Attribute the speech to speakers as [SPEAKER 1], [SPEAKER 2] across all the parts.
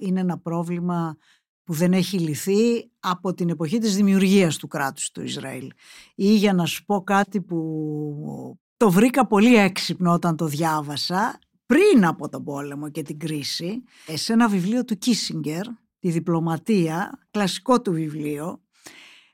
[SPEAKER 1] Είναι ένα πρόβλημα που δεν έχει λυθεί από την εποχή της δημιουργίας του κράτους του Ισραήλ. Ή για να σου πω κάτι που το βρήκα πολύ έξυπνο όταν το διάβασα, πριν από τον πόλεμο και την κρίση, σε ένα βιβλίο του Κίσιγκερ, «Τη διπλωματία», κλασικό του βιβλίο,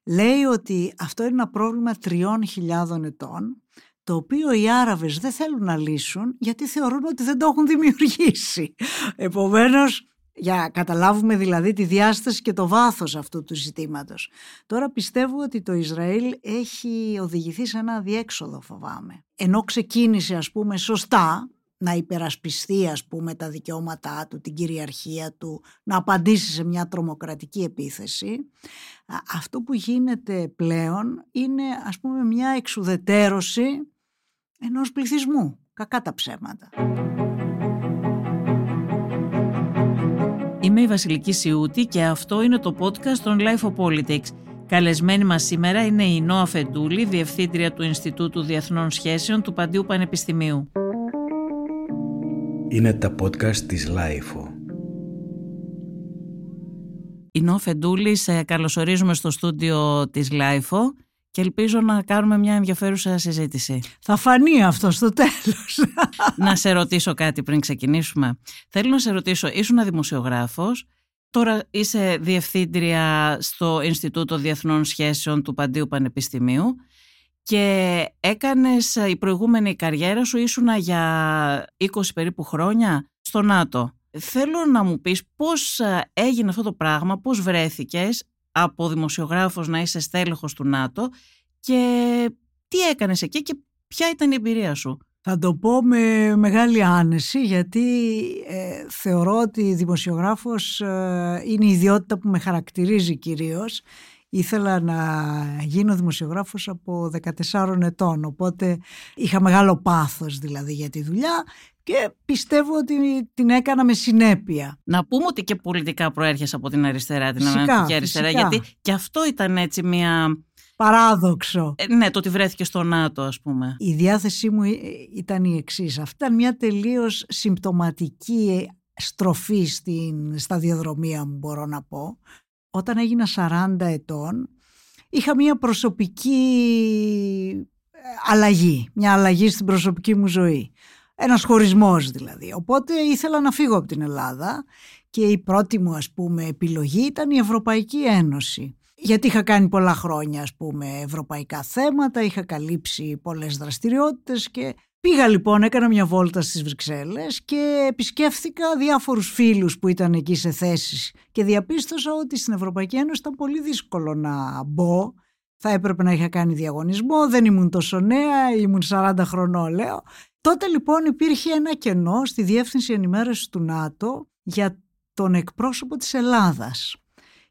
[SPEAKER 1] λέει ότι αυτό είναι ένα πρόβλημα τριών χιλιάδων ετών, το οποίο οι Άραβες δεν θέλουν να λύσουν γιατί θεωρούν ότι δεν το έχουν δημιουργήσει. Επομένως, για καταλάβουμε δηλαδή τη διάσταση και το βάθος αυτού του ζητήματος. Τώρα πιστεύω ότι το Ισραήλ έχει οδηγηθεί σε ένα διέξοδο φοβάμαι. Ενώ ξεκίνησε ας πούμε σωστά να υπερασπιστεί ας πούμε τα δικαιώματά του, την κυριαρχία του, να απαντήσει σε μια τρομοκρατική επίθεση. Αυτό που γίνεται πλέον είναι ας πούμε μια εξουδετέρωση ενός πληθυσμού. Κακά τα ψέματα.
[SPEAKER 2] Είμαι η Βασιλική Σιούτη και αυτό είναι το podcast των Life of Politics. Καλεσμένη μας σήμερα είναι η Νόα Φεντούλη, Διευθύντρια του Ινστιτούτου Διεθνών Σχέσεων του Παντίου Πανεπιστημίου.
[SPEAKER 3] Είναι τα podcast της Life.
[SPEAKER 2] Η Νόα Φεντούλη, σε καλωσορίζουμε στο στούντιο της Life και ελπίζω να κάνουμε μια ενδιαφέρουσα συζήτηση.
[SPEAKER 1] Θα φανεί αυτό στο τέλος.
[SPEAKER 2] να σε ρωτήσω κάτι πριν ξεκινήσουμε. Θέλω να σε ρωτήσω, ήσουν δημοσιογράφος, τώρα είσαι διευθύντρια στο Ινστιτούτο Διεθνών Σχέσεων του Παντίου Πανεπιστημίου και έκανες η προηγούμενη καριέρα σου ήσουν για 20 περίπου χρόνια στο ΝΑΤΟ. Θέλω να μου πεις πώς έγινε αυτό το πράγμα, πώς βρέθηκες από δημοσιογράφος να είσαι στέλεχος του ΝΑΤΟ και τι έκανες εκεί και ποια ήταν η εμπειρία σου;
[SPEAKER 1] Θα το πω με μεγάλη άνεση γιατί ε, θεωρώ ότι δημοσιογράφος ε, είναι η ιδιότητα που με χαρακτηρίζει κυρίως. Ήθελα να γίνω δημοσιογράφος από 14 ετών οπότε είχα μεγάλο πάθος δηλαδή για τη δουλειά και πιστεύω ότι την έκανα με συνέπεια.
[SPEAKER 2] Να πούμε ότι και πολιτικά προέρχεσαι από την αριστερά, την ανατολική αριστερά, γιατί και αυτό ήταν έτσι μια...
[SPEAKER 1] Παράδοξο.
[SPEAKER 2] Ε, ναι, το ότι βρέθηκε στο ΝΑΤΟ, ας πούμε.
[SPEAKER 1] Η διάθεσή μου ε, ήταν η εξής. Αυτή ήταν μια τελείως συμπτωματική στροφή στην σταδιοδρομία μου, μπορώ να πω. Όταν έγινα 40 ετών, είχα μια προσωπική ε, αλλαγή, μια αλλαγή στην προσωπική μου ζωή. Ένας χωρισμός δηλαδή. Οπότε ήθελα να φύγω από την Ελλάδα και η πρώτη μου ας πούμε επιλογή ήταν η Ευρωπαϊκή Ένωση. Γιατί είχα κάνει πολλά χρόνια ας πούμε ευρωπαϊκά θέματα, είχα καλύψει πολλές δραστηριότητες και πήγα λοιπόν, έκανα μια βόλτα στις Βρυξέλλες και επισκέφθηκα διάφορους φίλους που ήταν εκεί σε θέσεις και διαπίστωσα ότι στην Ευρωπαϊκή Ένωση ήταν πολύ δύσκολο να μπω θα έπρεπε να είχα κάνει διαγωνισμό, δεν ήμουν τόσο νέα, ήμουν 40 χρονών λέω Τότε λοιπόν υπήρχε ένα κενό στη Διεύθυνση Ενημέρωσης του ΝΑΤΟ για τον εκπρόσωπο της Ελλάδας.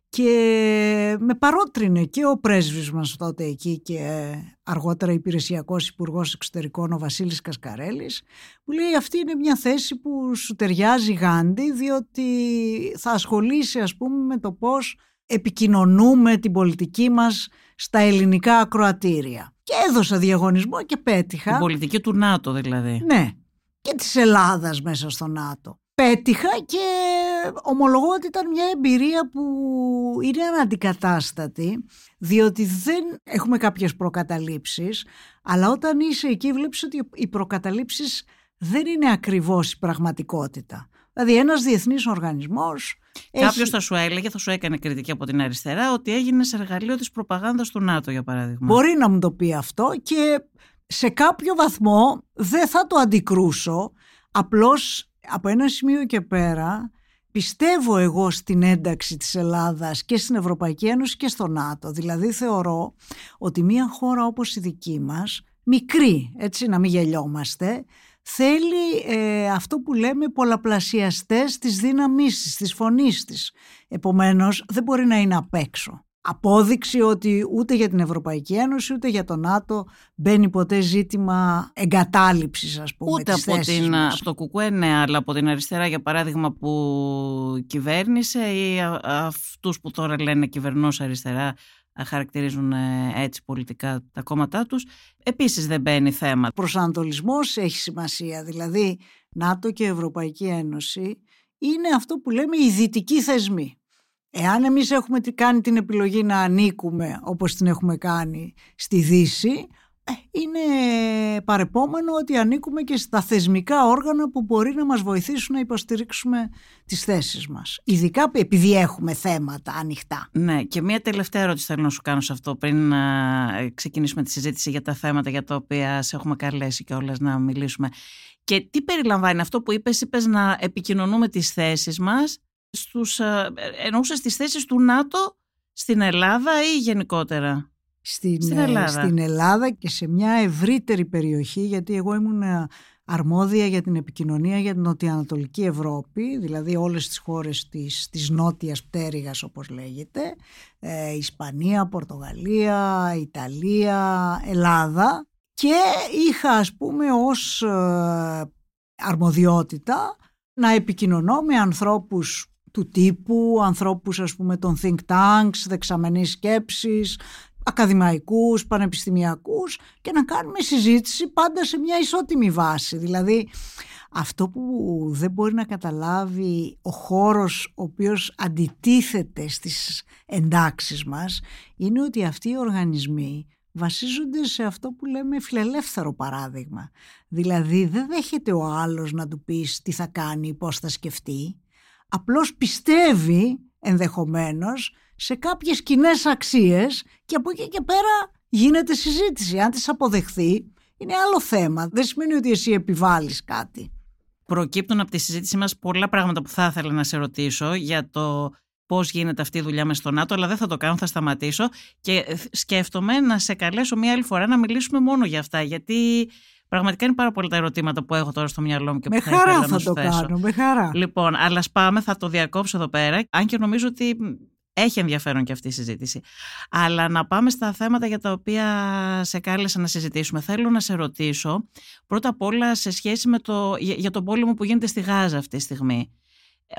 [SPEAKER 1] Και με παρότρινε και ο πρέσβης μας τότε εκεί και αργότερα υπηρεσιακός υπουργός εξωτερικών ο Βασίλης Κασκαρέλης που λέει αυτή είναι μια θέση που σου ταιριάζει γάντι διότι θα ασχολήσει ας πούμε με το πώς επικοινωνούμε την πολιτική μας στα ελληνικά ακροατήρια. Και έδωσα διαγωνισμό και πέτυχα.
[SPEAKER 2] Την πολιτική του ΝΑΤΟ δηλαδή.
[SPEAKER 1] Ναι. Και της Ελλάδας μέσα στο ΝΑΤΟ. Πέτυχα και ομολογώ ότι ήταν μια εμπειρία που είναι αναντικατάστατη διότι δεν έχουμε κάποιες προκαταλήψεις αλλά όταν είσαι εκεί βλέπεις ότι οι προκαταλήψεις δεν είναι ακριβώς η πραγματικότητα. Δηλαδή ένας διεθνής οργανισμός
[SPEAKER 2] Κάποιος έχει... θα σου έλεγε, θα σου έκανε κριτική από την αριστερά ότι έγινε σε εργαλείο της προπαγάνδας του ΝΑΤΟ για παράδειγμα.
[SPEAKER 1] Μπορεί να μου το πει αυτό και σε κάποιο βαθμό δεν θα το αντικρούσω. Απλώς από ένα σημείο και πέρα πιστεύω εγώ στην ένταξη της Ελλάδας και στην Ευρωπαϊκή Ένωση και στο ΝΑΤΟ. Δηλαδή θεωρώ ότι μια χώρα όπως η δική μας, μικρή, έτσι να μην γελιόμαστε, θέλει ε, αυτό που λέμε πολλαπλασιαστές της δύναμής της, της φωνής της. Επομένως δεν μπορεί να είναι απ' έξω. Απόδειξη ότι ούτε για την Ευρωπαϊκή Ένωση ούτε για το ΝΑΤΟ μπαίνει ποτέ ζήτημα εγκατάλειψης ας πούμε
[SPEAKER 2] Ούτε από, την, από το ΚΚΕ ναι, αλλά από την αριστερά για παράδειγμα που κυβέρνησε ή αυτούς που τώρα λένε κυβερνός αριστερά χαρακτηρίζουν ε, έτσι πολιτικά τα κόμματά τους. Επίσης δεν μπαίνει θέμα.
[SPEAKER 1] Προσανατολισμός έχει σημασία, δηλαδή ΝΑΤΟ και Ευρωπαϊκή Ένωση είναι αυτό που λέμε οι δυτικοί θεσμοί. Εάν εμείς έχουμε κάνει την επιλογή να ανήκουμε όπως την έχουμε κάνει στη Δύση, ε, είναι παρεπόμενο ότι ανήκουμε και στα θεσμικά όργανα που μπορεί να μας βοηθήσουν να υποστηρίξουμε τις θέσεις μας. Ειδικά επειδή έχουμε θέματα ανοιχτά.
[SPEAKER 2] Ναι και μια τελευταία ερώτηση θέλω να σου κάνω σε αυτό πριν να ξεκινήσουμε τη συζήτηση για τα θέματα για τα οποία σε έχουμε καλέσει και όλες να μιλήσουμε. Και τι περιλαμβάνει αυτό που είπες, είπες να επικοινωνούμε τις θέσεις μας στους, ε, εννοούσες τις θέσεις του ΝΑΤΟ στην Ελλάδα ή γενικότερα;
[SPEAKER 1] Στην, στην, Ελλάδα. στην Ελλάδα και σε μια ευρύτερη περιοχή γιατί εγώ ήμουν ε, αρμόδια για την επικοινωνία για την Νοτιοανατολική Ευρώπη δηλαδή όλες τις χώρες της, της νότιας πτέρυγας όπως λέγεται ε, Ισπανία, Πορτογαλία, Ιταλία, Ελλάδα και είχα ας πούμε ως ε, αρμοδιότητα να επικοινωνώ με ανθρώπους του τύπου, ανθρώπους ας πούμε των think tanks, δεξαμενής σκέψης, ακαδημαϊκούς, πανεπιστημιακούς και να κάνουμε συζήτηση πάντα σε μια ισότιμη βάση. Δηλαδή αυτό που δεν μπορεί να καταλάβει ο χώρος ο οποίος αντιτίθεται στις εντάξεις μας είναι ότι αυτοί οι οργανισμοί βασίζονται σε αυτό που λέμε φιλελεύθερο παράδειγμα. Δηλαδή δεν δέχεται ο άλλος να του πεις τι θα κάνει, πώς θα σκεφτεί. Απλώς πιστεύει ενδεχομένως σε κάποιες κοινέ αξίες και από εκεί και πέρα γίνεται συζήτηση. Αν τις αποδεχθεί είναι άλλο θέμα. Δεν σημαίνει ότι εσύ επιβάλλεις κάτι.
[SPEAKER 2] Προκύπτουν από τη συζήτηση μας πολλά πράγματα που θα ήθελα να σε ρωτήσω για το πώς γίνεται αυτή η δουλειά μες στο ΝΑΤΟ, αλλά δεν θα το κάνω, θα σταματήσω και σκέφτομαι να σε καλέσω μία άλλη φορά να μιλήσουμε μόνο για αυτά, γιατί Πραγματικά είναι πάρα πολλά τα ερωτήματα που έχω τώρα στο μυαλό μου και
[SPEAKER 1] με
[SPEAKER 2] που
[SPEAKER 1] χαρά
[SPEAKER 2] θα,
[SPEAKER 1] θα το κάνω, με χαρά.
[SPEAKER 2] Λοιπόν, αλλά πάμε, θα το διακόψω εδώ πέρα, αν και νομίζω ότι έχει ενδιαφέρον και αυτή η συζήτηση. Αλλά να πάμε στα θέματα για τα οποία σε κάλεσα να συζητήσουμε. Θέλω να σε ρωτήσω πρώτα απ' όλα σε σχέση με το, για τον πόλεμο που γίνεται στη Γάζα αυτή τη στιγμή.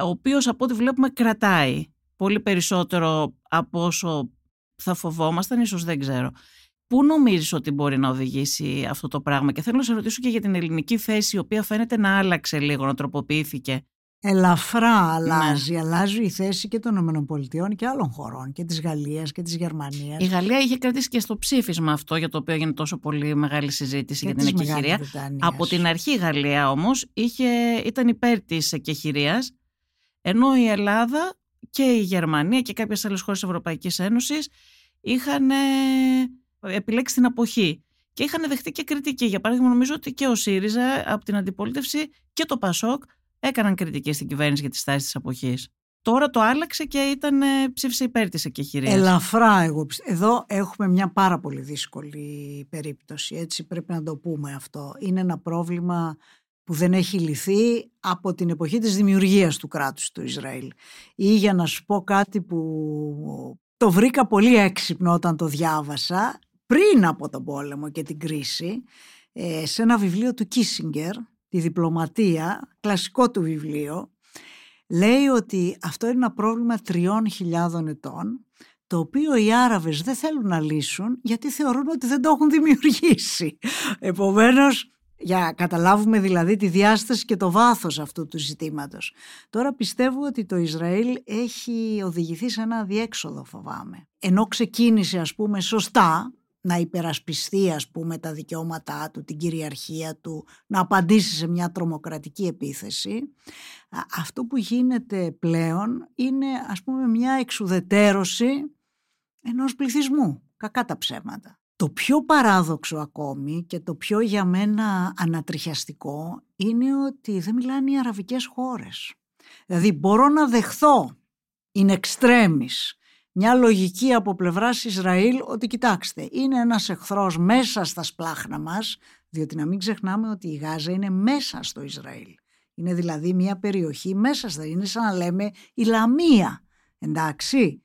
[SPEAKER 2] Ο οποίος από ό,τι βλέπουμε κρατάει πολύ περισσότερο από όσο θα φοβόμασταν, ίσως δεν ξέρω. Πού νομίζεις ότι μπορεί να οδηγήσει αυτό το πράγμα; Και θέλω να σε ρωτήσω και για την ελληνική θέση η οποία φαίνεται να άλλαξε λίγο, να τροποποιήθηκε
[SPEAKER 1] ελαφρά αλλάζει. Ναι. Αλλάζει η θέση και των ΗΠΑ και άλλων χωρών και της Γαλλίας και της Γερμανίας.
[SPEAKER 2] Η Γαλλία είχε κρατήσει και στο ψήφισμα αυτό για το οποίο έγινε τόσο πολύ μεγάλη συζήτηση για την εκεχηρία. Από την αρχή η Γαλλία όμως είχε, ήταν υπέρ της εκεχηρίας ενώ η Ελλάδα και η Γερμανία και κάποιες άλλες χώρες της Ευρωπαϊκής Ένωσης είχαν επιλέξει την αποχή. Και είχαν δεχτεί και κριτική. Για παράδειγμα, νομίζω ότι και ο ΣΥΡΙΖΑ από την αντιπολίτευση και το ΠΑΣΟΚ έκαναν κριτική στην κυβέρνηση για τη στάση της αποχής. Τώρα το άλλαξε και ήταν ε, ψήφισε υπέρ της εκεχηρίας.
[SPEAKER 1] Ελαφρά εγώ Εδώ έχουμε μια πάρα πολύ δύσκολη περίπτωση. Έτσι πρέπει να το πούμε αυτό. Είναι ένα πρόβλημα που δεν έχει λυθεί από την εποχή της δημιουργίας του κράτους του Ισραήλ. Ή για να σου πω κάτι που το βρήκα πολύ έξυπνο όταν το διάβασα, πριν από τον πόλεμο και την κρίση, ε, σε ένα βιβλίο του Κίσιγκερ, τη διπλωματία, κλασικό του βιβλίο, λέει ότι αυτό είναι ένα πρόβλημα τριών χιλιάδων ετών, το οποίο οι Άραβες δεν θέλουν να λύσουν γιατί θεωρούν ότι δεν το έχουν δημιουργήσει. Επομένως, για καταλάβουμε δηλαδή τη διάσταση και το βάθος αυτού του ζητήματος. Τώρα πιστεύω ότι το Ισραήλ έχει οδηγηθεί σε ένα διέξοδο φοβάμαι. Ενώ ξεκίνησε ας πούμε σωστά να υπερασπιστεί ας πούμε τα δικαιώματά του, την κυριαρχία του, να απαντήσει σε μια τρομοκρατική επίθεση. Αυτό που γίνεται πλέον είναι ας πούμε μια εξουδετέρωση ενός πληθυσμού, κακά τα ψέματα. Το πιο παράδοξο ακόμη και το πιο για μένα ανατριχιαστικό είναι ότι δεν μιλάνε οι αραβικές χώρες. Δηλαδή μπορώ να δεχθώ in extremis μια λογική από πλευράς Ισραήλ ότι κοιτάξτε είναι ένας εχθρός μέσα στα σπλάχνα μας διότι να μην ξεχνάμε ότι η Γάζα είναι μέσα στο Ισραήλ. Είναι δηλαδή μια περιοχή μέσα στα είναι σαν να λέμε η Λαμία. Εντάξει.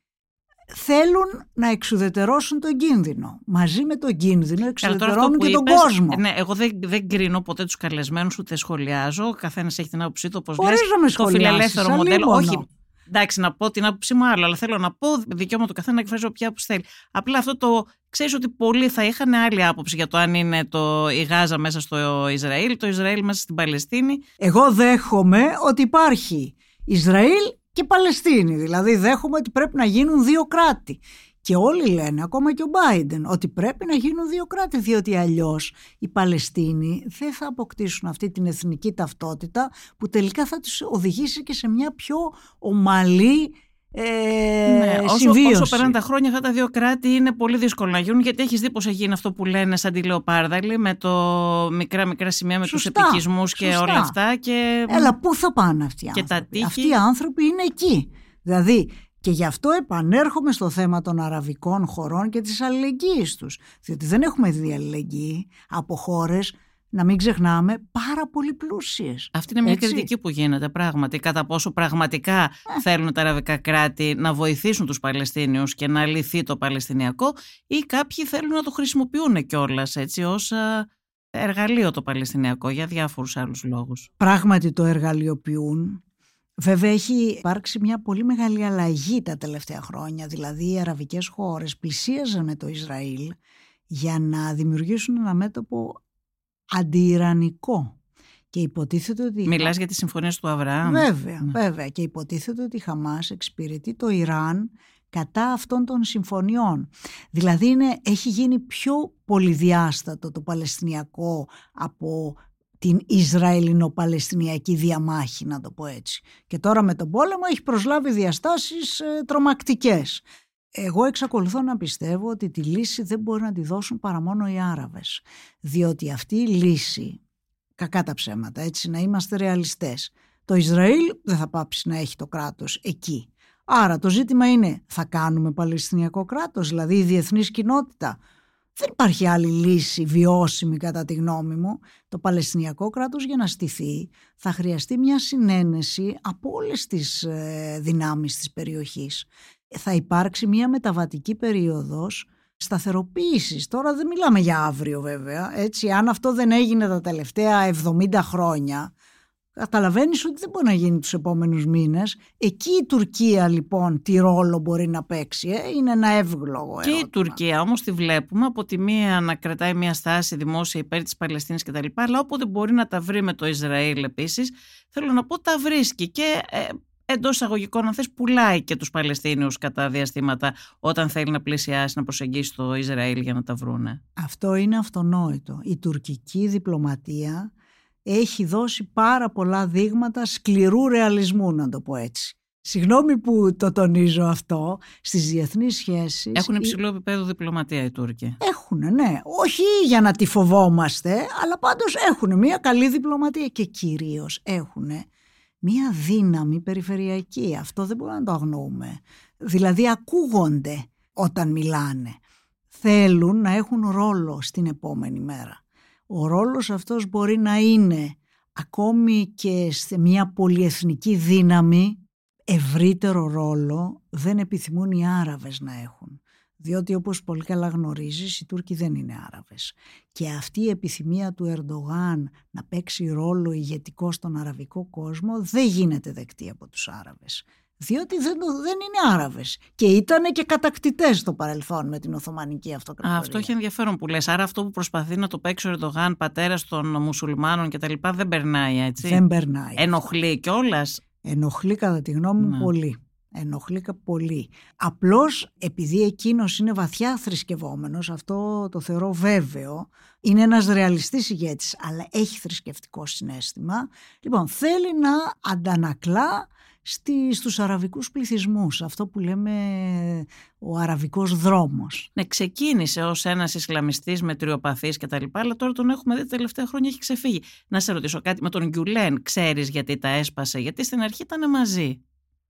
[SPEAKER 1] Θέλουν να εξουδετερώσουν τον κίνδυνο. Μαζί με τον κίνδυνο εξουδετερώνουν και τον κόσμο.
[SPEAKER 2] Ναι, εγώ δεν, δεν κρίνω ποτέ τους καλεσμένους ούτε σχολιάζω. Ο καθένας έχει την άποψή του όπως λες. Το φιλελεύθερο μοντέλο. Όχι, εντάξει, να πω την άποψή μου άλλο, αλλά θέλω να πω δικαίωμα του καθένα να εκφράζει όποια άποψη θέλει. Απλά αυτό το ξέρεις ότι πολλοί θα είχαν άλλη άποψη για το αν είναι το, η Γάζα μέσα στο Ισραήλ, το Ισραήλ μέσα στην Παλαιστίνη.
[SPEAKER 1] Εγώ δέχομαι ότι υπάρχει Ισραήλ και Παλαιστίνη. Δηλαδή δέχομαι ότι πρέπει να γίνουν δύο κράτη. Και όλοι λένε, ακόμα και ο Μπάιντεν, ότι πρέπει να γίνουν δύο κράτη, διότι αλλιώς οι Παλαιστίνοι δεν θα αποκτήσουν αυτή την εθνική ταυτότητα που τελικά θα τους οδηγήσει και σε μια πιο ομαλή ε, ναι,
[SPEAKER 2] όσο, όσο περνάνε τα χρόνια αυτά τα δύο κράτη είναι πολύ δύσκολο να γίνουν γιατί έχεις δει πως γίνει αυτό που λένε σαν τη Λεοπάρδαλη με το μικρά μικρά σημεία με τους επικισμούς και όλα αυτά και...
[SPEAKER 1] Έλα πού θα πάνε αυτοί οι άνθρωποι; Αυτοί οι άνθρωποι είναι εκεί. Δηλαδή και γι' αυτό επανέρχομαι στο θέμα των αραβικών χωρών και της αλληλεγγύης τους. Διότι δεν έχουμε δει αλληλεγγύη από χώρες να μην ξεχνάμε, πάρα πολύ πλούσιες.
[SPEAKER 2] Αυτή είναι μια Έτσι. κριτική που γίνεται πράγματι. Κατά πόσο πραγματικά ε. θέλουν τα αραβικά κράτη να βοηθήσουν τους Παλαιστίνιους και να λυθεί το Παλαιστινιακό, ή κάποιοι θέλουν να το χρησιμοποιούν κιόλας έτσι ως εργαλείο το Παλαιστινιακό για διάφορους άλλους λόγους.
[SPEAKER 1] Πράγματι το εργαλειοποιούν. Βέβαια έχει υπάρξει μια πολύ μεγάλη αλλαγή τα τελευταία χρόνια, δηλαδή οι αραβικές χώρες πλησίαζαν με το Ισραήλ για να δημιουργήσουν ένα μέτωπο αντιιρανικό. Και υποτίθεται ότι...
[SPEAKER 2] Μιλάς για τις συμφωνίες του Αβραάμ.
[SPEAKER 1] Βέβαια, ναι. βέβαια. Και υποτίθεται ότι η Χαμάς εξυπηρετεί το Ιράν κατά αυτών των συμφωνιών. Δηλαδή είναι, έχει γίνει πιο πολυδιάστατο το Παλαιστινιακό από την Ισραηλινο-Παλαιστινιακή διαμάχη, να το πω έτσι. Και τώρα με τον πόλεμο έχει προσλάβει διαστάσεις ε, τρομακτικές. Εγώ εξακολουθώ να πιστεύω ότι τη λύση δεν μπορεί να τη δώσουν παρά μόνο οι Άραβες. Διότι αυτή η λύση, κακά τα ψέματα, έτσι να είμαστε ρεαλιστές, το Ισραήλ δεν θα πάψει να έχει το κράτος εκεί. Άρα το ζήτημα είναι θα κάνουμε Παλαιστινιακό κράτος, δηλαδή η διεθνής κοινότητα δεν υπάρχει άλλη λύση βιώσιμη κατά τη γνώμη μου. Το Παλαιστινιακό κράτος για να στηθεί θα χρειαστεί μια συνένεση από όλες τις ε, δυνάμεις της περιοχής. Θα υπάρξει μια μεταβατική περίοδος σταθεροποίησης. Τώρα δεν μιλάμε για αύριο βέβαια. Έτσι, αν αυτό δεν έγινε τα τελευταία 70 χρόνια Καταλαβαίνεις ότι δεν μπορεί να γίνει τους επόμενους μήνες. Εκεί η Τουρκία λοιπόν τι ρόλο μπορεί να παίξει. Ε; Είναι ένα εύγλωγο
[SPEAKER 2] Και η Τουρκία όμως τη βλέπουμε από τη μία να κρατάει μια στάση δημόσια υπέρ της Παλαιστίνης κτλ. Αλλά όποτε μπορεί να τα βρει με το Ισραήλ επίσης, θέλω να πω τα βρίσκει και ε, εντός εισαγωγικών αν θες πουλάει και τους Παλαιστίνιους κατά διαστήματα όταν θέλει να πλησιάσει να προσεγγίσει το Ισραήλ για να τα βρούνε.
[SPEAKER 1] Αυτό είναι αυτονόητο. Η τουρκική διπλωματία έχει δώσει πάρα πολλά δείγματα σκληρού ρεαλισμού, να το πω έτσι. Συγγνώμη που το τονίζω αυτό, στις διεθνείς σχέσεις...
[SPEAKER 2] Έχουν υψηλό επίπεδο διπλωματία οι Τούρκοι.
[SPEAKER 1] Έχουν, ναι. Όχι για να τη φοβόμαστε, αλλά πάντως έχουν μια καλή διπλωματία και κυρίως έχουν μια δύναμη περιφερειακή. Αυτό δεν μπορούμε να το αγνοούμε. Δηλαδή ακούγονται όταν μιλάνε. Θέλουν να έχουν ρόλο στην επόμενη μέρα ο ρόλος αυτός μπορεί να είναι ακόμη και σε μια πολυεθνική δύναμη ευρύτερο ρόλο δεν επιθυμούν οι Άραβες να έχουν. Διότι όπως πολύ καλά γνωρίζεις οι Τούρκοι δεν είναι Άραβες. Και αυτή η επιθυμία του Ερντογάν να παίξει ρόλο ηγετικό στον αραβικό κόσμο δεν γίνεται δεκτή από τους Άραβες διότι δεν, δεν είναι Άραβες και ήταν και κατακτητές στο παρελθόν με την Οθωμανική Αυτοκρατορία.
[SPEAKER 2] αυτό έχει ενδιαφέρον που λες. Άρα αυτό που προσπαθεί να το παίξει ο Ερντογάν, πατέρας των μουσουλμάνων και τα λοιπά, δεν περνάει έτσι.
[SPEAKER 1] Δεν περνάει.
[SPEAKER 2] Ενοχλεί κιόλας.
[SPEAKER 1] Ενοχλεί κατά τη γνώμη μου ναι. πολύ. Ενοχλεί πολύ. Απλώς επειδή εκείνος είναι βαθιά θρησκευόμενος, αυτό το θεωρώ βέβαιο, είναι ένας ρεαλιστής ηγέτης, αλλά έχει θρησκευτικό συνέστημα. Λοιπόν, θέλει να αντανακλά στη, στους αραβικούς πληθυσμούς, αυτό που λέμε ο αραβικός δρόμος.
[SPEAKER 2] Ναι, ξεκίνησε ως ένας Ισλαμιστής με τριοπαθής και τα λοιπά, αλλά τώρα τον έχουμε δει τα τελευταία χρόνια έχει ξεφύγει. Να σε ρωτήσω κάτι, με τον Γκιουλέν ξέρεις γιατί τα έσπασε, γιατί στην αρχή ήταν μαζί;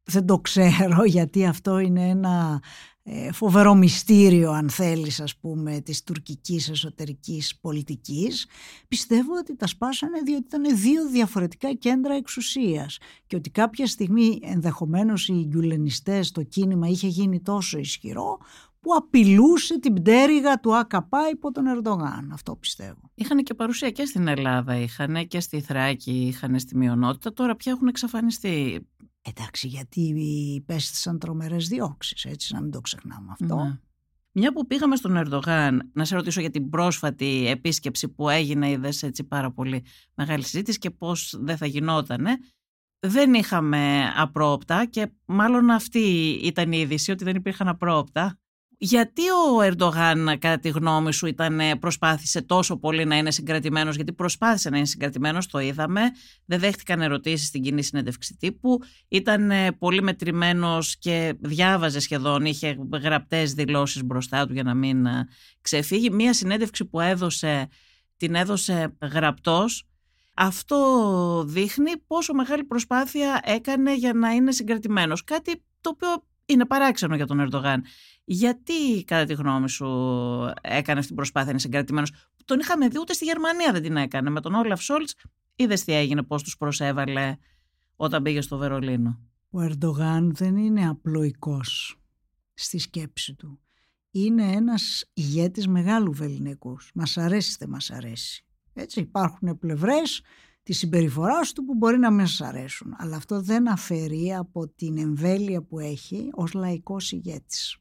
[SPEAKER 1] Δεν το ξέρω γιατί αυτό είναι ένα ε, φοβερό μυστήριο αν θέλεις ας πούμε της τουρκικής εσωτερικής πολιτικής πιστεύω ότι τα σπάσανε διότι ήταν δύο διαφορετικά κέντρα εξουσίας και ότι κάποια στιγμή ενδεχομένως οι γκουλενιστές το κίνημα είχε γίνει τόσο ισχυρό που απειλούσε την πτέρυγα του ΑΚΑΠΑ υπό τον Ερντογάν. Αυτό πιστεύω.
[SPEAKER 2] Είχαν και παρουσία και στην Ελλάδα, είχαν και στη Θράκη, είχαν στη μειονότητα. Τώρα πια έχουν εξαφανιστεί.
[SPEAKER 1] Εντάξει, γιατί υπέστησαν τρομερές διώξεις, έτσι, να μην το ξεχνάμε αυτό. Ναι.
[SPEAKER 2] Μια που πήγαμε στον Ερντογάν, να σε ρωτήσω για την πρόσφατη επίσκεψη που έγινε, είδες έτσι πάρα πολύ μεγάλη συζήτηση και πώς δεν θα γινότανε. δεν είχαμε απρόπτα και μάλλον αυτή ήταν η είδηση ότι δεν υπήρχαν απρόπτα. Γιατί ο Ερντογάν, κατά τη γνώμη σου, ήταν, προσπάθησε τόσο πολύ να είναι συγκρατημένος, γιατί προσπάθησε να είναι συγκρατημένος, το είδαμε, δεν δέχτηκαν ερωτήσεις στην κοινή συνέντευξη τύπου, ήταν πολύ μετρημένος και διάβαζε σχεδόν, είχε γραπτές δηλώσεις μπροστά του για να μην ξεφύγει. Μία συνέντευξη που έδωσε, την έδωσε γραπτός, αυτό δείχνει πόσο μεγάλη προσπάθεια έκανε για να είναι συγκρατημένος. Κάτι το οποίο είναι παράξενο για τον Ερντογάν. Γιατί, κατά τη γνώμη σου, έκανε αυτή την προσπάθεια να είναι συγκρατημένο. Τον είχαμε δει ούτε στη Γερμανία δεν την έκανε. Με τον Όλαφ Σόλτς, είδες τι έγινε, πώς τους προσέβαλε όταν πήγε στο Βερολίνο.
[SPEAKER 1] Ο Ερντογάν δεν είναι απλοϊκός στη σκέψη του. Είναι ένας ηγέτης μεγάλου βεληνικούς. Μας αρέσει, δεν μας αρέσει. Έτσι υπάρχουν πλευρές τη συμπεριφορά του που μπορεί να μην σας αρέσουν. Αλλά αυτό δεν αφαιρεί από την εμβέλεια που έχει ως λαϊκός ηγέτης.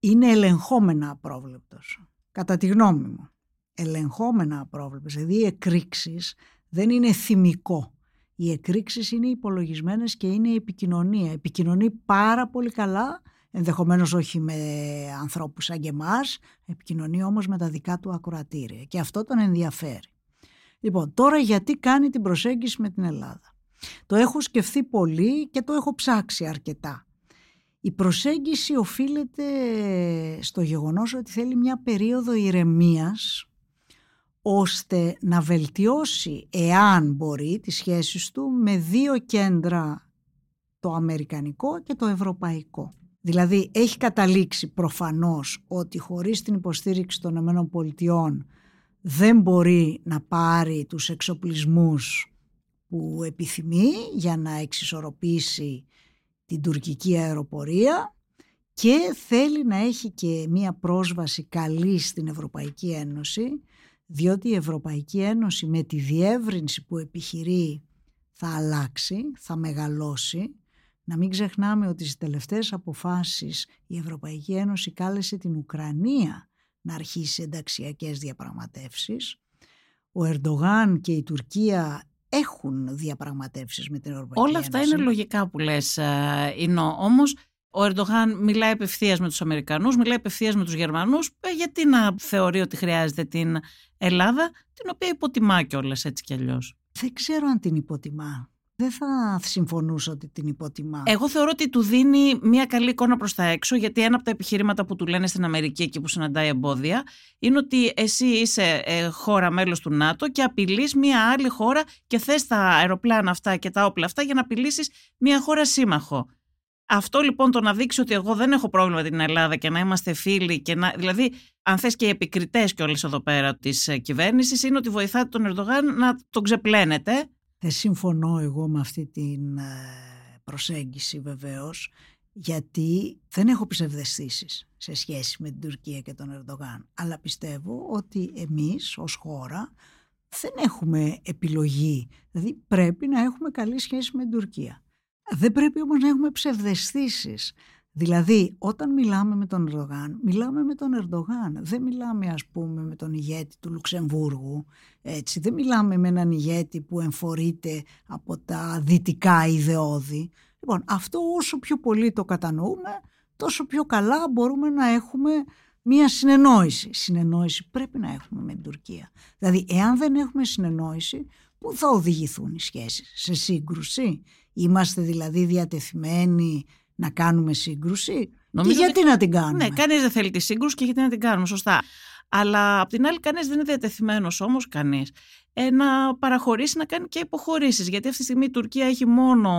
[SPEAKER 1] Είναι ελεγχόμενα απρόβλεπτος, κατά τη γνώμη μου. Ελεγχόμενα απρόβλεπτος, δηλαδή οι εκρήξεις δεν είναι θυμικό. Οι εκρήξεις είναι υπολογισμένες και είναι η επικοινωνία. Επικοινωνεί πάρα πολύ καλά, ενδεχομένως όχι με ανθρώπους σαν και εμάς, επικοινωνεί όμως με τα δικά του ακροατήρια και αυτό τον ενδιαφέρει. Λοιπόν, τώρα γιατί κάνει την προσέγγιση με την Ελλάδα; Το έχω σκεφτεί πολύ και το έχω ψάξει αρκετά. Η προσέγγιση οφείλεται στο γεγονός ότι θέλει μια περίοδο ηρεμίας ώστε να βελτιώσει, εάν μπορεί, τις σχέσεις του με δύο κέντρα, το αμερικανικό και το ευρωπαϊκό. Δηλαδή έχει καταλήξει προφανώς ότι χωρίς την υποστήριξη των ΗΠΑ δεν μπορεί να πάρει τους εξοπλισμούς που επιθυμεί για να εξισορροπήσει την τουρκική αεροπορία και θέλει να έχει και μία πρόσβαση καλή στην Ευρωπαϊκή Ένωση διότι η Ευρωπαϊκή Ένωση με τη διεύρυνση που επιχειρεί θα αλλάξει, θα μεγαλώσει. Να μην ξεχνάμε ότι στις τελευταίες αποφάσεις η Ευρωπαϊκή Ένωση κάλεσε την Ουκρανία να αρχίσει ενταξιακές διαπραγματεύσεις. Ο Ερντογάν και η Τουρκία έχουν διαπραγματεύσεις με την Ευρωπαϊκή
[SPEAKER 2] Όλα αυτά είναι λογικά που λες, ε, Ινώ. Όμως ο Ερντογάν μιλάει απευθείας με τους Αμερικανούς, μιλάει απευθείας με τους Γερμανούς. Ε, γιατί να θεωρεί ότι χρειάζεται την Ελλάδα, την οποία υποτιμά κιόλας έτσι κι αλλιώς;
[SPEAKER 1] Δεν ξέρω αν την υποτιμά δεν θα συμφωνούσα ότι την υποτιμά.
[SPEAKER 2] Εγώ θεωρώ ότι του δίνει μια καλή εικόνα προς τα έξω, γιατί ένα από τα επιχειρήματα που του λένε στην Αμερική εκεί που συναντάει εμπόδια είναι ότι εσύ είσαι ε, χώρα μέλος του ΝΑΤΟ και απειλείς μια άλλη χώρα και θες τα αεροπλάνα αυτά και τα όπλα αυτά για να απειλήσεις μια χώρα σύμμαχο. Αυτό λοιπόν το να δείξει ότι εγώ δεν έχω πρόβλημα με την Ελλάδα και να είμαστε φίλοι και να. Δηλαδή, αν θες και οι επικριτές κιόλας εδώ πέρα της ε, κυβέρνησης, είναι ότι βοηθάτε τον Ερντογάν να τον ξεπλένετε
[SPEAKER 1] δεν συμφωνώ εγώ με αυτή την ε, προσέγγιση βεβαίως γιατί δεν έχω ψευδεστήσεις σε σχέση με την Τουρκία και τον Ερντογάν. Αλλά πιστεύω ότι εμείς ως χώρα δεν έχουμε επιλογή. Δηλαδή πρέπει να έχουμε καλή σχέση με την Τουρκία. Δεν πρέπει όμως να έχουμε ψευδεστήσεις Δηλαδή, όταν μιλάμε με τον Ερντογάν, μιλάμε με τον Ερντογάν. Δεν μιλάμε, ας πούμε, με τον ηγέτη του Λουξεμβούργου. Έτσι. Δεν μιλάμε με έναν ηγέτη που εμφορείται από τα δυτικά ιδεώδη. Λοιπόν, αυτό όσο πιο πολύ το κατανοούμε, τόσο πιο καλά μπορούμε να έχουμε μία συνεννόηση. Συνεννόηση πρέπει να έχουμε με την Τουρκία. Δηλαδή, εάν δεν έχουμε συνεννόηση, πού θα οδηγηθούν οι σχέσεις, σε σύγκρουση; Είμαστε δηλαδή διατεθειμένοι να κάνουμε σύγκρουση; Νομίζω και γιατί να την κάνουμε;
[SPEAKER 2] Ναι, κανείς δεν θέλει τη σύγκρουση και γιατί να την κάνουμε, σωστά. Αλλά απ' την άλλη, κανείς δεν είναι διατεθειμένος όμως κανείς ε, να παραχωρήσει να κάνει και υποχωρήσεις. Γιατί αυτή τη στιγμή η Τουρκία έχει μόνο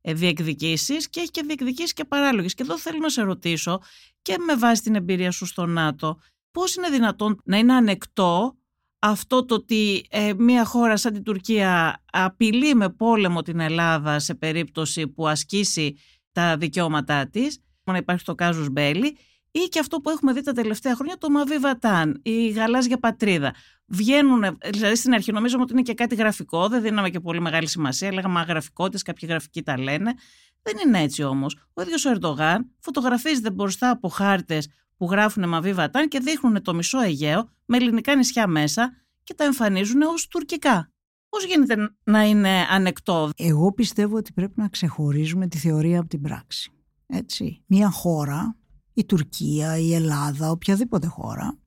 [SPEAKER 2] ε, διεκδικήσεις και έχει και διεκδικήσεις και παράλογες. Και εδώ θέλω να σε ρωτήσω και με βάση την εμπειρία σου στο ΝΑΤΟ, πώς είναι δυνατόν να είναι ανεκτό αυτό το ότι ε, μια χώρα σαν την Τουρκία απειλεί με πόλεμο την Ελλάδα σε περίπτωση που ασκήσει τα δικαιώματά της, να υπάρχει το κάζους μπέλι, ή και αυτό που έχουμε δει τα τελευταία χρόνια, το Μαβί Βατάν, η γαλάζια πατρίδα. Βγαίνουν, δηλαδή στην αρχή νομίζαμε ότι είναι και κάτι γραφικό, δεν δίναμε και πολύ μεγάλη σημασία. Λέγαμε μα γραφικότητε, κάποιοι γραφικοί τα λένε. Δεν είναι έτσι όμως. Ο ίδιος ο Ερντογάν φωτογραφίζεται μπροστά από χάρτες που γράφουν Μαβί Βατάν και δείχνουν το μισό Αιγαίο με ελληνικά νησιά μέσα και τα εμφανίζουν ως τουρκικά. Πώς γίνεται να είναι ανεκτό;
[SPEAKER 1] Εγώ πιστεύω ότι πρέπει να ξεχωρίζουμε τη θεωρία από την πράξη. Έτσι. Μια χώρα, η Τουρκία, η Ελλάδα, οποιαδήποτε χώρα,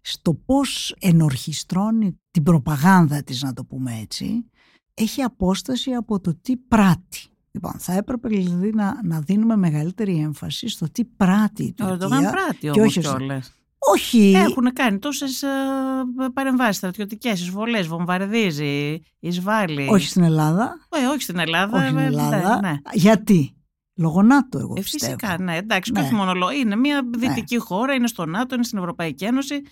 [SPEAKER 1] στο πώς ενορχιστρώνει την προπαγάνδα της, να το πούμε έτσι, έχει απόσταση από το τι πράττει. Λοιπόν, θα έπρεπε δηλαδή να, να δίνουμε μεγαλύτερη έμφαση στο τι πράττει η Τουρκία.
[SPEAKER 2] Το πράττει όμως όχι κιόλας.
[SPEAKER 1] Όχι.
[SPEAKER 2] Έχουν κάνει τόσες uh, παρεμβάσεις στρατιωτικές, εισβολές, βομβαρδίζει, εισβάλλει.
[SPEAKER 1] Όχι στην Ελλάδα.
[SPEAKER 2] Ε, όχι στην Ελλάδα.
[SPEAKER 1] Όχι στην ε, Ελλάδα. Ναι, ναι. Γιατί; Λόγω ΝΑΤΟ, εγώ
[SPEAKER 2] ε,
[SPEAKER 1] πιστεύω.
[SPEAKER 2] Φυσικά, ναι, εντάξει, ναι. όχι μόνο λόγω. Είναι μια δυτική ναι. χώρα, είναι στο ΝΑΤΟ, είναι στην Ευρωπαϊκή Ένωση.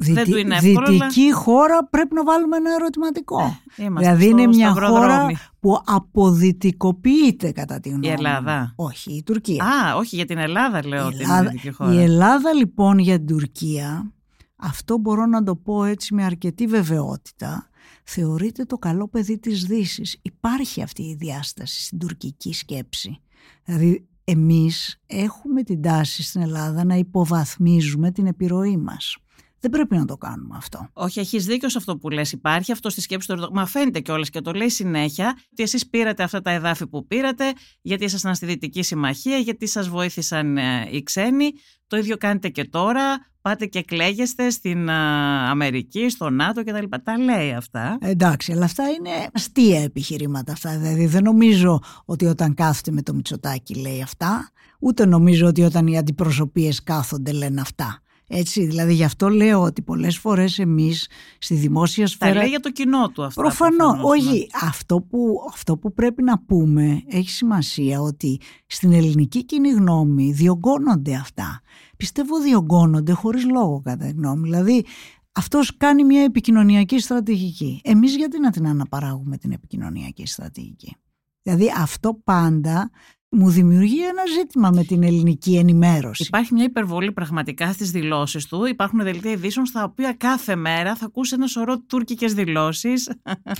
[SPEAKER 1] Δυτική, δεν του είναι εύκολο, δυτική αλλά... χώρα πρέπει να βάλουμε ένα ερωτηματικό. Ε, δηλαδή είναι μια χώρα που αποδυτικοποιείται κατά τη γνώμη
[SPEAKER 2] Η Ελλάδα.
[SPEAKER 1] Όχι, η Τουρκία.
[SPEAKER 2] Α, όχι για την Ελλάδα λέω ότι είναι δυτική χώρα.
[SPEAKER 1] Η Ελλάδα λοιπόν για την Τουρκία, αυτό μπορώ να το πω έτσι με αρκετή βεβαιότητα, θεωρείται το καλό παιδί της δύσης. Υπάρχει αυτή η διάσταση στην τουρκική σκέψη. Δηλαδή εμείς έχουμε την τάση στην Ελλάδα να υποβαθμίζουμε την επιρροή μας. Δεν πρέπει να το κάνουμε αυτό.
[SPEAKER 2] Όχι, έχεις δίκιο σε αυτό που λες. Υπάρχει αυτό στη σκέψη του Ερντογάν. Μα φαίνεται κιόλας και το λέει συνέχεια ότι εσείς πήρατε αυτά τα εδάφη που πήρατε, γιατί ήσασταν στη Δυτική Συμμαχία, γιατί σας βοήθησαν ε, οι ξένοι. Το ίδιο κάνετε και τώρα. Πάτε και κλαίγεστε στην Αμερική, στο ΝΑΤΟ κτλ. Τα λέει αυτά.
[SPEAKER 1] Εντάξει, αλλά αυτά είναι αστεία επιχειρήματα αυτά. Δηλαδή δεν νομίζω ότι όταν κάθεται με το Μητσοτάκι λέει αυτά, ούτε νομίζω ότι όταν οι αντιπροσωπείες κάθονται λένε αυτά. Έτσι, δηλαδή γι' αυτό λέω ότι πολλές φορές εμείς στη δημόσια σφαίρα...
[SPEAKER 2] Τα λέει για το κοινό του αυτό.
[SPEAKER 1] Προφανώς, όχι. Ναι. Αυτό, που, αυτό που πρέπει να πούμε έχει σημασία ότι στην ελληνική κοινή γνώμη διωγγώνονται αυτά. Πιστεύω διωγγώνονται χωρίς λόγο κατά γνώμη. Δηλαδή αυτός κάνει μια επικοινωνιακή στρατηγική. Εμείς γιατί να την αναπαράγουμε την επικοινωνιακή στρατηγική; Δηλαδή αυτό πάντα μου δημιουργεί ένα ζήτημα με την ελληνική ενημέρωση.
[SPEAKER 2] Υπάρχει μια υπερβολή πραγματικά στις δηλώσεις του. Υπάρχουν δελτία ειδήσεων στα οποία κάθε μέρα θα ακούσει ένα σωρό τουρκικές δηλώσεις.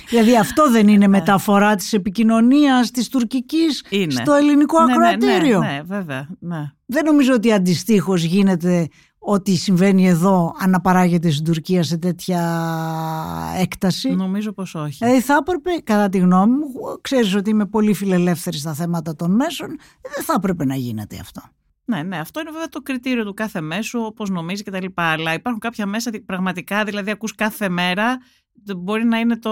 [SPEAKER 1] Δηλαδή αυτό δεν είναι μεταφορά της επικοινωνίας της τουρκικής στο ελληνικό ναι, ακροατήριο.
[SPEAKER 2] Ναι, ναι, ναι, βέβαια. Ναι.
[SPEAKER 1] Δεν νομίζω ότι αντιστοίχως γίνεται ό,τι συμβαίνει εδώ αναπαράγεται στην Τουρκία σε τέτοια έκταση;
[SPEAKER 2] Νομίζω πως όχι.
[SPEAKER 1] Ε, θα έπρεπε, κατά τη γνώμη μου, ξέρεις ότι είμαι πολύ φιλελεύθερη στα θέματα των μέσων, δεν θα έπρεπε να γίνεται αυτό.
[SPEAKER 2] Ναι, ναι, αυτό είναι βέβαια το κριτήριο του κάθε μέσου, όπως νομίζεις κτλ. Αλλά υπάρχουν κάποια μέσα πραγματικά, δηλαδή ακούς κάθε μέρα μπορεί να είναι το,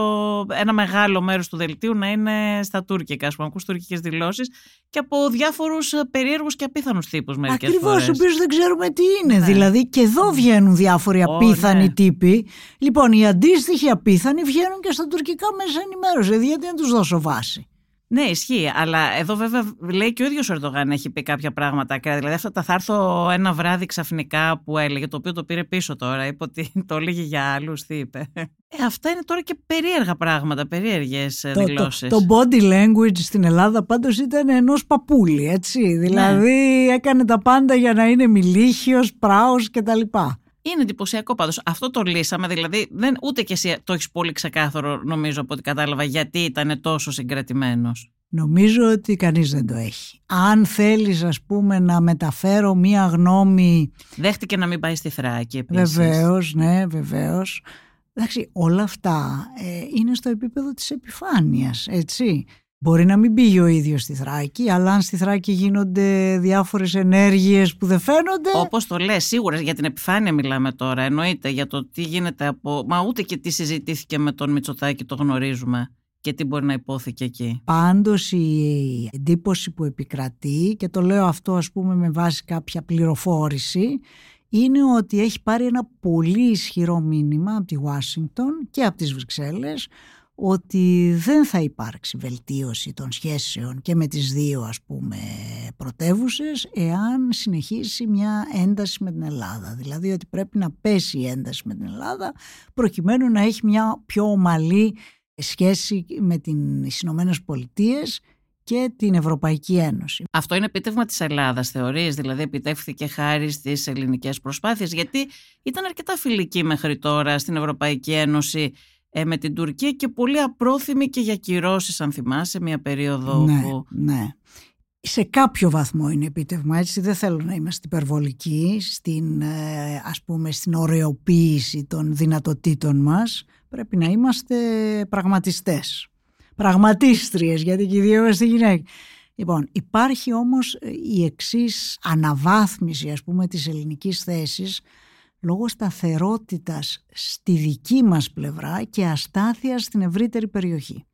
[SPEAKER 2] ένα μεγάλο μέρος του δελτίου να είναι στα τουρκικά, ας πούμε, ακούς τουρκικές δηλώσεις και από διάφορους ε, περίεργους και απίθανους τύπους μερικές
[SPEAKER 1] Ακριβώς, φορές. Ακριβώς, ο δεν ξέρουμε τι είναι. Ναι. Δηλαδή και εδώ βγαίνουν διάφοροι απίθανοι ναι. τύποι. Λοιπόν, οι αντίστοιχοι απίθανοι βγαίνουν και στα τουρκικά μέσα ενημέρωση, δηλαδή γιατί να τους δώσω βάση.
[SPEAKER 2] Ναι, ισχύει. Αλλά εδώ βέβαια λέει και ο ίδιος ο Ερντογάν έχει πει κάποια πράγματα. Δηλαδή, αυτά τα θα έρθω ένα βράδυ ξαφνικά που έλεγε, το οποίο το πήρε πίσω τώρα. Είπε ότι το έλεγε για άλλους. Τι είπε. Ε, αυτά είναι τώρα και περίεργα πράγματα, περίεργες δηλώσει.
[SPEAKER 1] Το, το, body language στην Ελλάδα πάντως ήταν ενός παππούλη, έτσι. Δηλαδή ναι. έκανε τα πάντα για να είναι μιλίχιο, πράος κτλ.
[SPEAKER 2] Είναι εντυπωσιακό πάντως. Αυτό το λύσαμε. Δηλαδή, δεν, ούτε κι εσύ το έχεις πολύ ξεκάθαρο, νομίζω, από ό,τι κατάλαβα, γιατί ήταν τόσο συγκρατημένος.
[SPEAKER 1] Νομίζω ότι κανείς δεν το έχει. Αν θέλεις ας πούμε να μεταφέρω μία γνώμη...
[SPEAKER 2] Δέχτηκε να μην πάει στη Θράκη επίσης.
[SPEAKER 1] Βεβαίως, ναι, βεβαίως. Εντάξει, όλα αυτά ε, είναι στο επίπεδο της επιφάνειας, έτσι. Μπορεί να μην πήγε ο ίδιος στη Θράκη, αλλά αν στη Θράκη γίνονται διάφορες ενέργειες που δεν φαίνονται...
[SPEAKER 2] Όπως το λες, σίγουρα για την επιφάνεια μιλάμε τώρα, εννοείται για το τι γίνεται από... Μα ούτε και τι συζητήθηκε με τον Μητσοτάκη το γνωρίζουμε και τι μπορεί να υπόθηκε εκεί.
[SPEAKER 1] Πάντως η εντύπωση που επικρατεί και το λέω αυτό ας πούμε με βάση κάποια πληροφόρηση είναι ότι έχει πάρει ένα πολύ ισχυρό μήνυμα από τη Ουάσιγκτον και από τις Βρυξέλλες ότι δεν θα υπάρξει βελτίωση των σχέσεων και με τις δύο ας πούμε πρωτεύουσες εάν συνεχίσει μια ένταση με την Ελλάδα. Δηλαδή ότι πρέπει να πέσει η ένταση με την Ελλάδα προκειμένου να έχει μια πιο ομαλή σχέση με τις Ηνωμένες Πολιτείες και την Ευρωπαϊκή Ένωση.
[SPEAKER 2] Αυτό είναι επίτευγμα της Ελλάδας θεωρείς, δηλαδή επιτεύχθηκε χάρη στις ελληνικές προσπάθειες; Γιατί ήταν αρκετά φιλική μέχρι τώρα στην Ευρωπαϊκή Ένωση ε, με την Τουρκία και πολύ απρόθυμη και για κυρώσεις, αν θυμάσαι, μια περίοδο
[SPEAKER 1] ναι,
[SPEAKER 2] που...
[SPEAKER 1] Ναι, σε κάποιο βαθμό είναι επίτευγμα, έτσι δεν θέλω να είμαστε υπερβολικοί στην, ε, ας πούμε, στην ωρεοποίηση των δυνατοτήτων μας. πρέπει να είμαστε πραγματιστές. Πραγματίστριες, γιατί και οι δύο είμαστε γυναίκες. Λοιπόν, υπάρχει όμως ε, η εξής αναβάθμιση ας πούμε της ελληνικής θέσης λόγω σταθερότητας στη δική μας πλευρά και αστάθειας στην ευρύτερη περιοχή.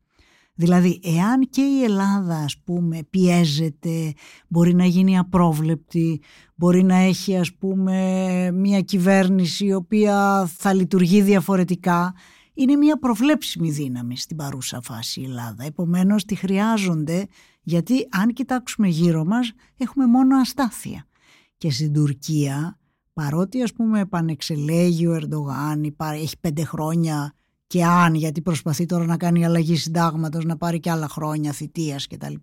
[SPEAKER 1] Δηλαδή, εάν και η Ελλάδα, ας πούμε, πιέζεται, μπορεί να γίνει απρόβλεπτη, μπορεί να έχει, ας πούμε, μια κυβέρνηση η οποία θα λειτουργεί διαφορετικά, είναι μια προβλέψιμη δύναμη στην παρούσα φάση η Ελλάδα. Επομένως, τη χρειάζονται, γιατί αν κοιτάξουμε γύρω μας, έχουμε μόνο αστάθεια. Και στην Τουρκία, παρότι ας πούμε επανεξελέγει ο Ερντογάν, έχει πέντε χρόνια και αν γιατί προσπαθεί τώρα να κάνει αλλαγή συντάγματος, να πάρει και άλλα χρόνια θητείας κτλ.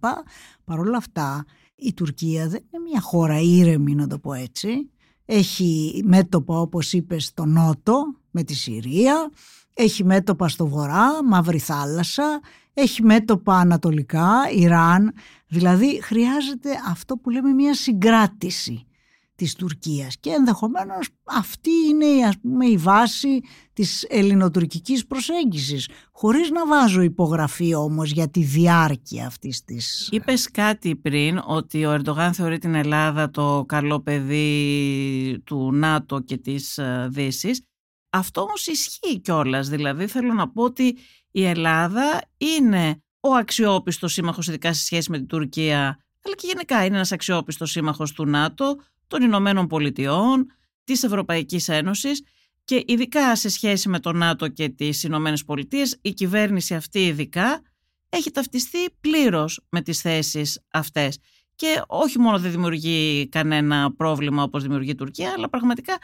[SPEAKER 1] Παρ' όλα αυτά η Τουρκία δεν είναι μια χώρα ήρεμη να το πω έτσι. Έχει μέτωπα όπως είπες στο Νότο με τη Συρία, έχει μέτωπα στο Βορρά, Μαύρη Θάλασσα, έχει μέτωπα ανατολικά, Ιράν. Δηλαδή χρειάζεται αυτό που λέμε μια συγκράτηση της Τουρκίας. Και ενδεχομένως αυτή είναι ας πούμε, η βάση της ελληνοτουρκικής προσέγγισης. Χωρίς να βάζω υπογραφή όμως για τη διάρκεια αυτής της...
[SPEAKER 2] Είπες κάτι πριν ότι ο Ερντογάν θεωρεί την Ελλάδα το καλό παιδί του ΝΑΤΟ και της ε, Δύσης. Αυτό όμως ισχύει κιόλας, δηλαδή θέλω να πω ότι η Ελλάδα είναι ο αξιόπιστος σύμμαχος ειδικά σε σχέση με την Τουρκία αλλά και γενικά είναι ένας αξιόπιστος σύμμαχος του ΝΑΤΟ των Ηνωμένων Πολιτειών, της Ευρωπαϊκής Ένωσης και ειδικά σε σχέση με το ΝΑΤΟ και τις Ηνωμένες Πολιτείες, η κυβέρνηση αυτή ειδικά έχει ταυτιστεί πλήρως με τις θέσεις αυτές. Και όχι μόνο δεν δημιουργεί κανένα πρόβλημα όπως δημιουργεί η Τουρκία, αλλά πραγματικά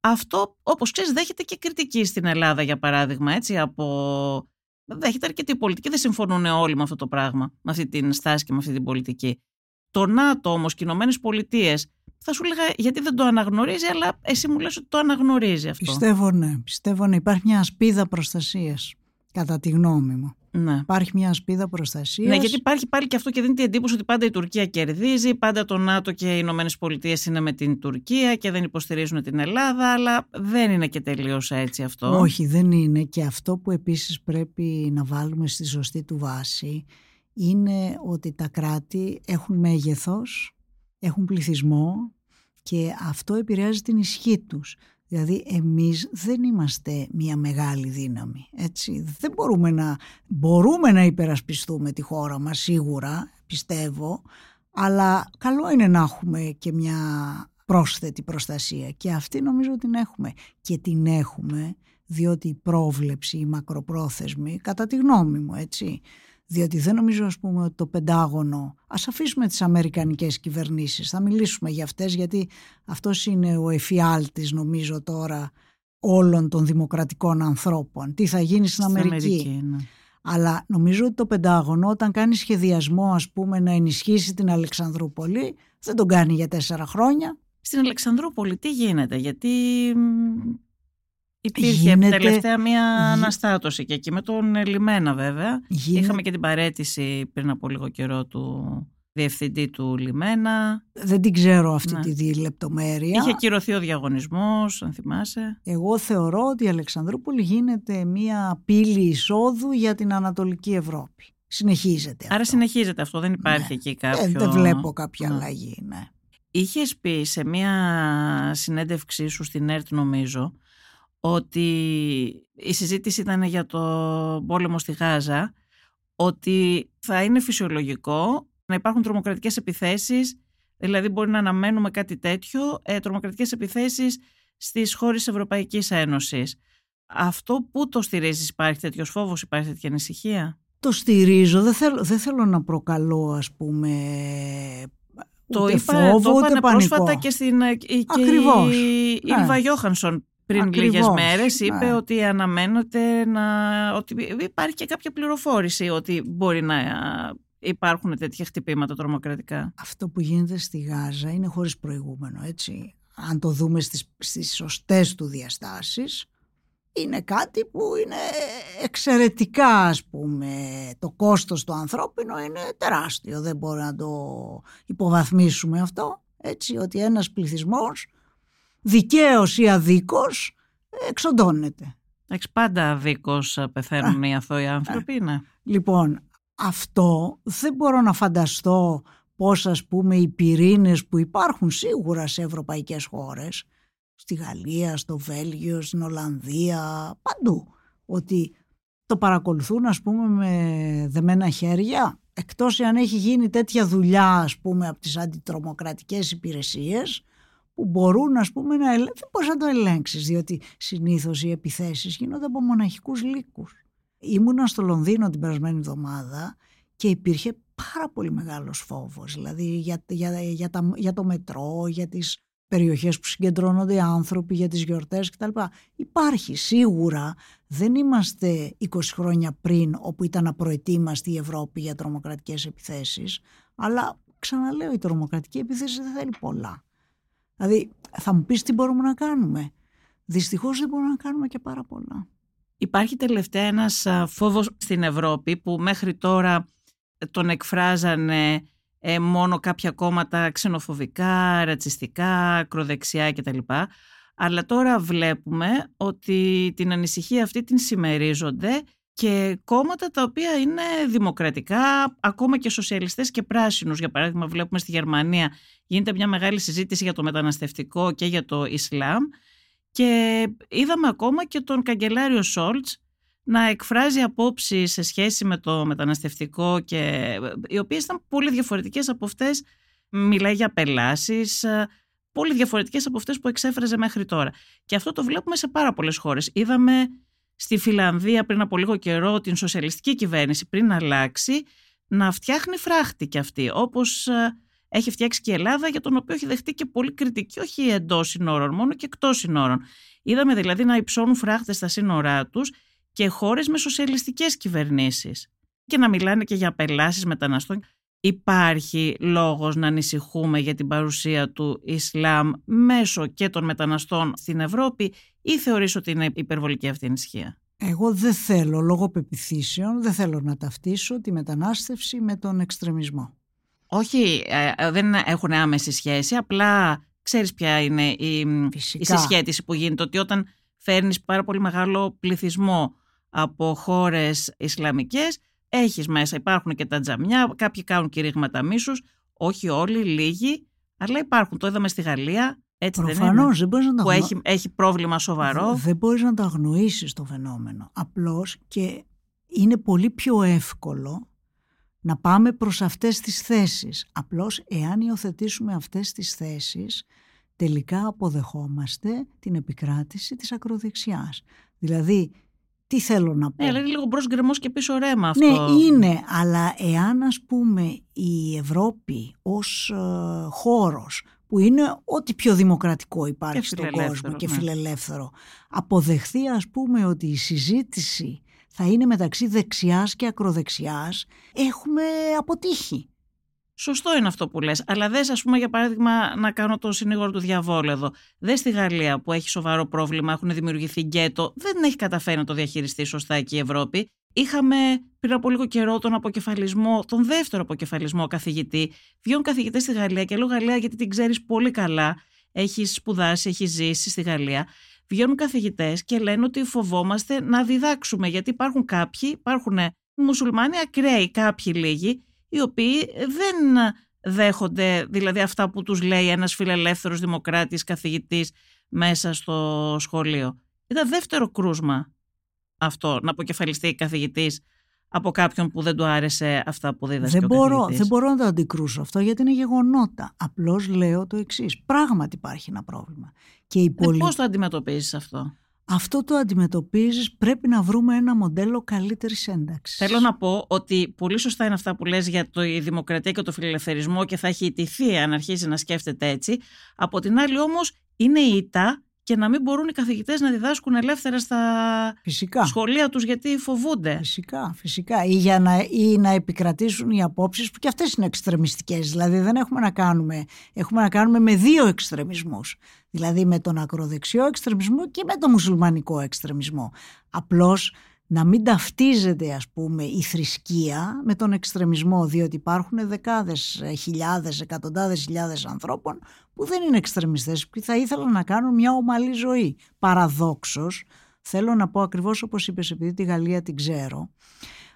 [SPEAKER 2] αυτό, όπως ξέρεις, δέχεται και κριτική στην Ελλάδα, για παράδειγμα, έτσι, από... Δέχεται αρκετή πολιτική, δεν συμφωνούν όλοι με αυτό το πράγμα, με αυτή την στάση και με αυτή την πολιτική. Το ΝΑΤΟ όμως και οι Ηνωμένες Πολιτείες θα σου έλεγα γιατί δεν το αναγνωρίζει, αλλά εσύ μου λες ότι το αναγνωρίζει αυτό.
[SPEAKER 1] Πιστεύω ναι. Πιστεύω ναι. Υπάρχει μια ασπίδα προστασίας, κατά τη γνώμη μου.
[SPEAKER 2] Ναι.
[SPEAKER 1] Υπάρχει μια ασπίδα προστασίας.
[SPEAKER 2] Ναι, γιατί υπάρχει πάλι και αυτό και δίνει την εντύπωση ότι πάντα η Τουρκία κερδίζει, πάντα το ΝΑΤΟ και οι Ηνωμένες Πολιτείες είναι με την Τουρκία και δεν υποστηρίζουν την Ελλάδα, αλλά δεν είναι και τελείως έτσι αυτό.
[SPEAKER 1] Όχι, δεν είναι. Και αυτό που επίσης πρέπει να βάλουμε στη σωστή του βάση είναι ότι τα κράτη έχουν μέγεθος, έχουν πληθυσμό και αυτό επηρεάζει την ισχύ τους. Δηλαδή εμείς δεν είμαστε μια μεγάλη δύναμη, έτσι. Δεν μπορούμε να, μπορούμε να υπερασπιστούμε τη χώρα μας σίγουρα, πιστεύω, αλλά καλό είναι να έχουμε και μια πρόσθετη προστασία και αυτή νομίζω ότι την έχουμε. Και την έχουμε διότι η πρόβλεψη, η μακροπρόθεσμη, κατά τη γνώμη μου, έτσι, διότι δεν νομίζω ας πούμε ότι το Πεντάγωνο, ας αφήσουμε τις Αμερικανικές κυβερνήσεις, θα μιλήσουμε για αυτές γιατί αυτός είναι ο εφιάλτης νομίζω τώρα όλων των δημοκρατικών ανθρώπων. Τι θα γίνει στην, Αμερική. Ναι. Αλλά νομίζω ότι το Πεντάγωνο όταν κάνει σχεδιασμό ας πούμε να ενισχύσει την Αλεξανδρούπολη δεν τον κάνει για τέσσερα χρόνια.
[SPEAKER 2] Στην Αλεξανδρούπολη τι γίνεται, γιατί Υπήρχε Γίνεται... τελευταία μια αναστάτωση και εκεί με τον Λιμένα βέβαια. Είχαμε και την παρέτηση πριν από λίγο καιρό του διευθυντή του Λιμένα.
[SPEAKER 1] Δεν την ξέρω αυτή ναι. τη λεπτομέρεια.
[SPEAKER 2] Είχε κυρωθεί ο διαγωνισμός, αν θυμάσαι.
[SPEAKER 1] Εγώ θεωρώ ότι η Αλεξανδρούπολη γίνεται μια πύλη εισόδου για την Ανατολική Ευρώπη. Συνεχίζεται
[SPEAKER 2] Άρα συνεχίζεται αυτό, δεν υπάρχει ναι. εκεί κάποιο...
[SPEAKER 1] Ε, δεν βλέπω κάποια ναι. αλλαγή, ναι.
[SPEAKER 2] Είχες πει σε μια συνέντευξή σου στην ΕΡΤ νομίζω ότι η συζήτηση ήταν για το πόλεμο στη Γάζα, ότι θα είναι φυσιολογικό να υπάρχουν τρομοκρατικές επιθέσεις, δηλαδή μπορεί να αναμένουμε κάτι τέτοιο, ε, τρομοκρατικές επιθέσεις στις χώρες Ευρωπαϊκής Ένωσης. Αυτό που το στηρίζεις, υπάρχει τέτοιος φόβος, υπάρχει τέτοια ανησυχία;
[SPEAKER 1] Το στηρίζω, δεν θέλω, δεν θέλω να προκαλώ ας πούμε το ούτε είπα, φόβο, το ούτε
[SPEAKER 2] πρόσφατα και στην ε, και
[SPEAKER 1] Ακριβώς.
[SPEAKER 2] η Ήλβα ναι. Γιώχανσον πριν Ακριβώς, λίγες μέρες είπε ναι. ότι αναμένεται να, ότι υπάρχει και κάποια πληροφόρηση ότι μπορεί να υπάρχουν τέτοια χτυπήματα τρομοκρατικά.
[SPEAKER 1] Αυτό που γίνεται στη Γάζα είναι χωρίς προηγούμενο έτσι. Αν το δούμε στις, στις σωστές του διαστάσεις είναι κάτι που είναι εξαιρετικά ας πούμε το κόστος του ανθρώπινου είναι τεράστιο δεν μπορεί να το υποβαθμίσουμε αυτό έτσι ότι ένας πληθυσμός δικαίως ή αδίκως εξοντώνεται.
[SPEAKER 2] Εντάξει, πάντα δίκως πεθαίνουν οι αθώοι άνθρωποι, ναι.
[SPEAKER 1] Λοιπόν, αυτό δεν μπορώ να φανταστώ πώς ας πούμε οι πυρήνες που υπάρχουν σίγουρα σε ευρωπαϊκές χώρες, στη Γαλλία, στο Βέλγιο, στην Ολλανδία, παντού, ότι το παρακολουθούν ας πούμε με δεμένα χέρια, εκτός αν έχει γίνει τέτοια δουλειά ας πούμε από τις αντιτρομοκρατικές υπηρεσίες, που μπορούν ας πούμε να δεν μπορείς να το ελέγξεις διότι συνήθως οι επιθέσεις γίνονται από μοναχικούς λύκους. Ήμουνα στο Λονδίνο την περασμένη εβδομάδα και υπήρχε πάρα πολύ μεγάλος φόβος δηλαδή για, για, για, τα, για το μετρό, για τις περιοχές που συγκεντρώνονται οι άνθρωποι, για τις γιορτές κτλ. Υπάρχει σίγουρα, δεν είμαστε 20 χρόνια πριν όπου ήταν απροετοίμαστη η Ευρώπη για τρομοκρατικές επιθέσεις αλλά ξαναλέω η τρομοκρατική επίθεση δεν θέλει πολλά. Δηλαδή θα μου πεις τι μπορούμε να κάνουμε. Δυστυχώς δεν μπορούμε να κάνουμε και πάρα πολλά.
[SPEAKER 2] Υπάρχει τελευταία ένας φόβος στην Ευρώπη που μέχρι τώρα τον εκφράζανε ε, μόνο κάποια κόμματα ξενοφοβικά, ρατσιστικά, ακροδεξιά κτλ. Αλλά τώρα βλέπουμε ότι την ανησυχία αυτή την συμμερίζονται και κόμματα τα οποία είναι δημοκρατικά, ακόμα και σοσιαλιστές και πράσινους. Για παράδειγμα βλέπουμε στη Γερμανία γίνεται μια μεγάλη συζήτηση για το μεταναστευτικό και για το Ισλάμ και είδαμε ακόμα και τον καγκελάριο Σόλτς να εκφράζει απόψεις σε σχέση με το μεταναστευτικό και οι οποίες ήταν πολύ διαφορετικές από αυτές, μιλάει για πελάσεις, πολύ διαφορετικές από αυτές που εξέφραζε μέχρι τώρα. Και αυτό το βλέπουμε σε πάρα πολλές χώρες. Είδαμε στη Φιλανδία πριν από λίγο καιρό την σοσιαλιστική κυβέρνηση πριν αλλάξει να φτιάχνει φράχτη κι αυτή όπως ε, έχει φτιάξει και η Ελλάδα για τον οποίο έχει δεχτεί και πολύ κριτική όχι εντός συνόρων μόνο και εκτός συνόρων. Είδαμε δηλαδή να υψώνουν φράχτες στα σύνορά τους και χώρες με σοσιαλιστικές κυβερνήσεις και να μιλάνε και για απελάσεις μεταναστών. Υπάρχει λόγος να ανησυχούμε για την παρουσία του Ισλάμ μέσω και των μεταναστών στην Ευρώπη ή θεωρείς ότι είναι υπερβολική αυτή η ανησυχία;
[SPEAKER 1] Εγώ δεν θέλω λόγω πεπιθήσεων, δεν θέλω να ταυτίσω τη μετανάστευση με τον εξτρεμισμό.
[SPEAKER 2] Όχι, ε, ε, δεν έχουν άμεση σχέση, απλά ξέρεις ποια είναι η, η συσχέτιση που γίνεται, ότι όταν φέρνεις πάρα πολύ μεγάλο πληθυσμό από χώρες Ισλαμικές, έχεις μέσα, υπάρχουν και τα τζαμιά, κάποιοι κάνουν κηρύγματα μίσους, όχι όλοι, λίγοι, αλλά υπάρχουν. Το είδαμε στη Γαλλία, έτσι
[SPEAKER 1] Προφανώς, δεν, είναι,
[SPEAKER 2] δεν που έχει, έχει πρόβλημα σοβαρό.
[SPEAKER 1] Δεν μπορείς να το αγνοήσεις το φαινόμενο. Απλώς και είναι πολύ πιο εύκολο να πάμε προς αυτές τις θέσεις. Απλώς εάν υιοθετήσουμε αυτές τις θέσεις τελικά αποδεχόμαστε την επικράτηση της ακροδεξιάς. Δηλαδή τι θέλω να πω;
[SPEAKER 2] Ναι, δηλαδή λίγο μπρος γκρεμός και πίσω ρέμα
[SPEAKER 1] ναι, αυτό. Ναι, είναι, αλλά εάν ας πούμε η Ευρώπη ως ε, χώρος που είναι ό,τι πιο δημοκρατικό υπάρχει στον κόσμο και ναι. φιλελεύθερο αποδεχθεί ας πούμε ότι η συζήτηση θα είναι μεταξύ δεξιάς και ακροδεξιάς έχουμε αποτύχει.
[SPEAKER 2] Σωστό είναι αυτό που λες, αλλά δες ας πούμε για παράδειγμα να κάνω το συνήγορο του διαβόλου εδώ. Δες στη Γαλλία που έχει σοβαρό πρόβλημα, έχουν δημιουργηθεί γκέτο, δεν έχει καταφέρει να το διαχειριστεί σωστά εκεί η Ευρώπη. Είχαμε πριν από λίγο καιρό τον αποκεφαλισμό, τον δεύτερο αποκεφαλισμό καθηγητή. Βγαίνουν καθηγητές στη Γαλλία και λέω Γαλλία γιατί την ξέρεις πολύ καλά. Έχεις σπουδάσει, έχεις ζήσει στη Γαλλία. Βγαίνουν καθηγητές και λένε ότι φοβόμαστε να διδάξουμε γιατί υπάρχουν κάποιοι, υπάρχουν μουσουλμάνοι ακραίοι, κάποιοι λίγοι, οι οποίοι δεν δέχονται δηλαδή αυτά που τους λέει ένας φιλελεύθερος δημοκράτης καθηγητής μέσα στο σχολείο. Ήταν δεύτερο κρούσμα αυτό να αποκεφαλιστεί καθηγητής από κάποιον που δεν του άρεσε αυτά που δίδασκε
[SPEAKER 1] δεν
[SPEAKER 2] ο
[SPEAKER 1] μπορώ, Δεν μπορώ να το αντικρούσω αυτό γιατί είναι γεγονότα. Απλώς λέω το εξής. Πράγματι υπάρχει ένα πρόβλημα.
[SPEAKER 2] Και η ε, Πώς το αντιμετωπίζεις αυτό;
[SPEAKER 1] Αυτό το αντιμετωπίζεις πρέπει να βρούμε ένα μοντέλο καλύτερης ένταξης.
[SPEAKER 2] Θέλω να πω ότι πολύ σωστά είναι αυτά που λες για το, η δημοκρατία και το φιλελευθερισμό και θα έχει ιτηθεί αν αρχίζει να σκέφτεται έτσι. Από την άλλη όμως είναι η ήττα και να μην μπορούν οι καθηγητές να διδάσκουν ελεύθερα στα φυσικά. σχολεία τους γιατί φοβούνται.
[SPEAKER 1] Φυσικά, φυσικά. Ή, για να, ή να επικρατήσουν οι απόψεις που και αυτές είναι εξτρεμιστικές. Δηλαδή δεν έχουμε να κάνουμε, έχουμε να κάνουμε με δύο εξτρεμισμούς. Δηλαδή με τον ακροδεξιό εξτρεμισμό και με τον μουσουλμανικό εξτρεμισμό. Απλώς να μην ταυτίζεται ας πούμε η θρησκεία με τον εξτρεμισμό διότι υπάρχουν δεκάδες χιλιάδες, εκατοντάδες χιλιάδες ανθρώπων που δεν είναι εξτρεμιστές που θα ήθελαν να κάνουν μια ομαλή ζωή. Παραδόξως Θέλω να πω ακριβώς όπως είπες επειδή τη Γαλλία την ξέρω.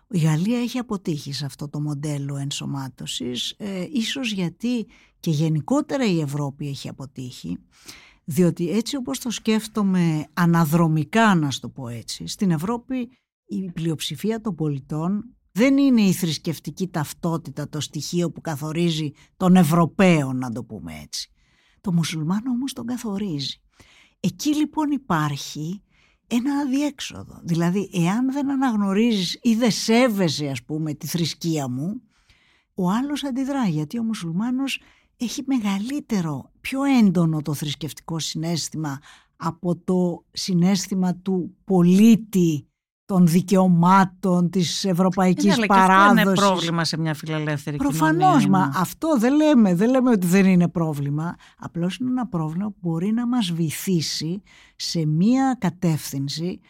[SPEAKER 1] Η Γαλλία έχει αποτύχει σε αυτό το μοντέλο ενσωμάτωσης, ε, ίσως γιατί και γενικότερα η Ευρώπη έχει αποτύχει, διότι έτσι όπως το σκέφτομαι αναδρομικά να το πω έτσι, στην Ευρώπη η πλειοψηφία των πολιτών δεν είναι η θρησκευτική ταυτότητα το στοιχείο που καθορίζει τον Ευρωπαίο να το πούμε έτσι. Το μουσουλμάνο όμως τον καθορίζει. Εκεί λοιπόν υπάρχει ένα αδιέξοδο. Δηλαδή, εάν δεν αναγνωρίζεις ή δεν σέβεσαι, ας πούμε, τη θρησκεία μου, ο άλλος αντιδρά, γιατί ο μουσουλμάνος έχει μεγαλύτερο, πιο έντονο το θρησκευτικό συνέστημα από το συνέστημα του πολίτη των δικαιωμάτων της ευρωπαϊκής
[SPEAKER 2] ναι,
[SPEAKER 1] παράδοσης.
[SPEAKER 2] Αυτό είναι πρόβλημα σε μια φιλελεύθερη
[SPEAKER 1] Προφανώς,
[SPEAKER 2] κοινωνία.
[SPEAKER 1] μα αυτό δεν λέμε, δεν λέμε ότι δεν είναι πρόβλημα. Απλώς είναι ένα πρόβλημα που μπορεί να μας βυθίσει σε μια κατεύθυνση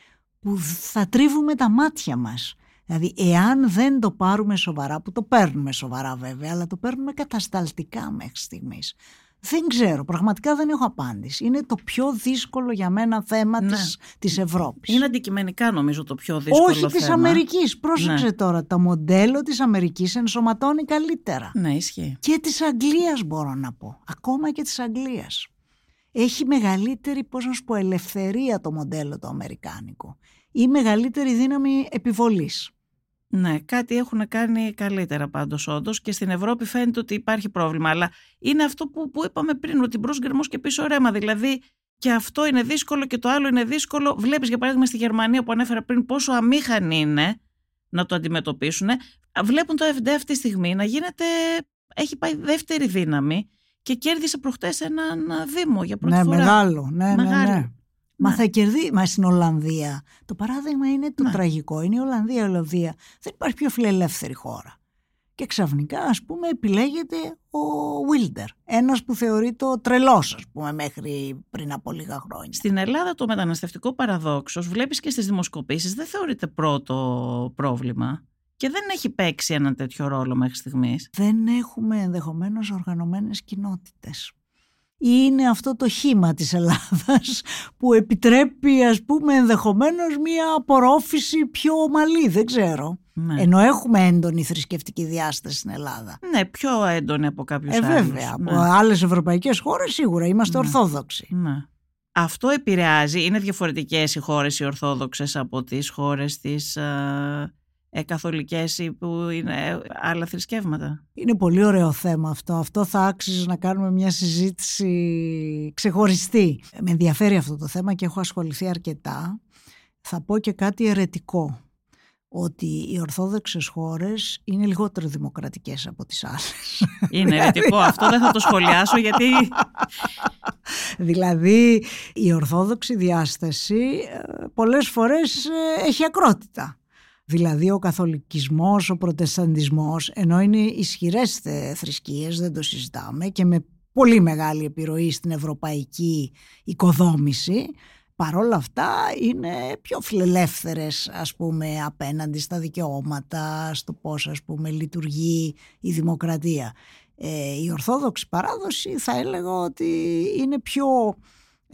[SPEAKER 1] που θα τρίβουμε τα μάτια μας. Δηλαδή, εάν δεν το πάρουμε σοβαρά, που το παίρνουμε σοβαρά βέβαια, αλλά το παίρνουμε κατασταλτικά μέχρι στιγμής, δεν ξέρω, πραγματικά δεν έχω απάντηση. Είναι το πιο δύσκολο για μένα θέμα ναι. της, της Ευρώπης.
[SPEAKER 2] Είναι αντικειμενικά νομίζω το πιο δύσκολο
[SPEAKER 1] Όχι
[SPEAKER 2] θέμα.
[SPEAKER 1] της Αμερικής. Πρόσεξε ναι. τώρα, το μοντέλο της Αμερικής ενσωματώνει καλύτερα.
[SPEAKER 2] Ναι, ισχύει.
[SPEAKER 1] Και της Αγγλίας μπορώ να πω. Ακόμα και της Αγγλίας. Έχει μεγαλύτερη, πώς να σου πω, ελευθερία το μοντέλο το αμερικάνικο. Ή μεγαλύτερη δύναμη επιβολής.
[SPEAKER 2] Ναι, κάτι έχουν κάνει καλύτερα πάντως όντως και στην Ευρώπη φαίνεται ότι υπάρχει πρόβλημα. Αλλά είναι αυτό που, που είπαμε πριν, ότι μπρος γκρεμός και πίσω ρέμα. Δηλαδή και αυτό είναι δύσκολο και το άλλο είναι δύσκολο. Βλέπεις για παράδειγμα στη Γερμανία που ανέφερα πριν πόσο αμήχανοι είναι να το αντιμετωπίσουν. Βλέπουν το FD αυτή τη στιγμή να γίνεται. Έχει πάει δεύτερη δύναμη και κέρδισε προχτές έναν Δήμο για πρώτη
[SPEAKER 1] ναι,
[SPEAKER 2] φορά.
[SPEAKER 1] Μεγάλο, ναι,
[SPEAKER 2] μεγάλο.
[SPEAKER 1] ναι, ναι. Μα ναι. θα κερδίσει. Μα στην Ολλανδία. Το παράδειγμα είναι το ναι. τραγικό. Είναι η Ολλανδία. Η Ολλανδία δεν υπάρχει πιο φιλελεύθερη χώρα. Και ξαφνικά, ας πούμε, επιλέγεται ο Βίλντερ. Ένας που θεωρείται ο τρελός, ας πούμε, μέχρι πριν από λίγα χρόνια.
[SPEAKER 2] Στην Ελλάδα το μεταναστευτικό παραδόξο, βλέπεις και στις δημοσκοπήσεις, δεν θεωρείται πρώτο πρόβλημα. Και δεν έχει παίξει ένα τέτοιο ρόλο μέχρι στιγμής.
[SPEAKER 1] Δεν έχουμε ενδεχομένως οργανωμένες κοινότητες είναι αυτό το χήμα της Ελλάδας που επιτρέπει ας πούμε ενδεχομένως μια απορρόφηση πιο ομαλή, δεν ξέρω. Ναι. Ενώ έχουμε έντονη θρησκευτική διάσταση στην Ελλάδα.
[SPEAKER 2] Ναι, πιο έντονη από κάποιους
[SPEAKER 1] ε,
[SPEAKER 2] άλλους.
[SPEAKER 1] Βέβαια, ναι. από άλλες ευρωπαϊκές χώρες σίγουρα είμαστε ναι. ορθόδοξοι.
[SPEAKER 2] Ναι. Αυτό επηρεάζει, είναι διαφορετικές οι χώρες οι ορθόδοξες από τις χώρες της ε, καθολικές ή που είναι άλλα θρησκεύματα.
[SPEAKER 1] Είναι πολύ ωραίο θέμα αυτό. Αυτό θα άξιζε να κάνουμε μια συζήτηση ξεχωριστή. Με ενδιαφέρει αυτό το θέμα και έχω ασχοληθεί αρκετά. Θα πω και κάτι ερετικό ότι οι ορθόδοξες χώρες είναι λιγότερο δημοκρατικές από τις άλλες.
[SPEAKER 2] Είναι ερετικό αυτό, δεν θα το σχολιάσω γιατί...
[SPEAKER 1] δηλαδή η ορθόδοξη διάσταση ε, πολλές φορές ε, έχει ακρότητα. Δηλαδή ο καθολικισμός, ο προτεσταντισμός, ενώ είναι ισχυρές θρησκείες, δεν το συζητάμε και με πολύ μεγάλη επιρροή στην ευρωπαϊκή οικοδόμηση, παρόλα αυτά είναι πιο φιλελεύθερες ας πούμε απέναντι στα δικαιώματα, στο πώς ας πούμε λειτουργεί η δημοκρατία. Ε, η Ορθόδοξη παράδοση θα έλεγα ότι είναι πιο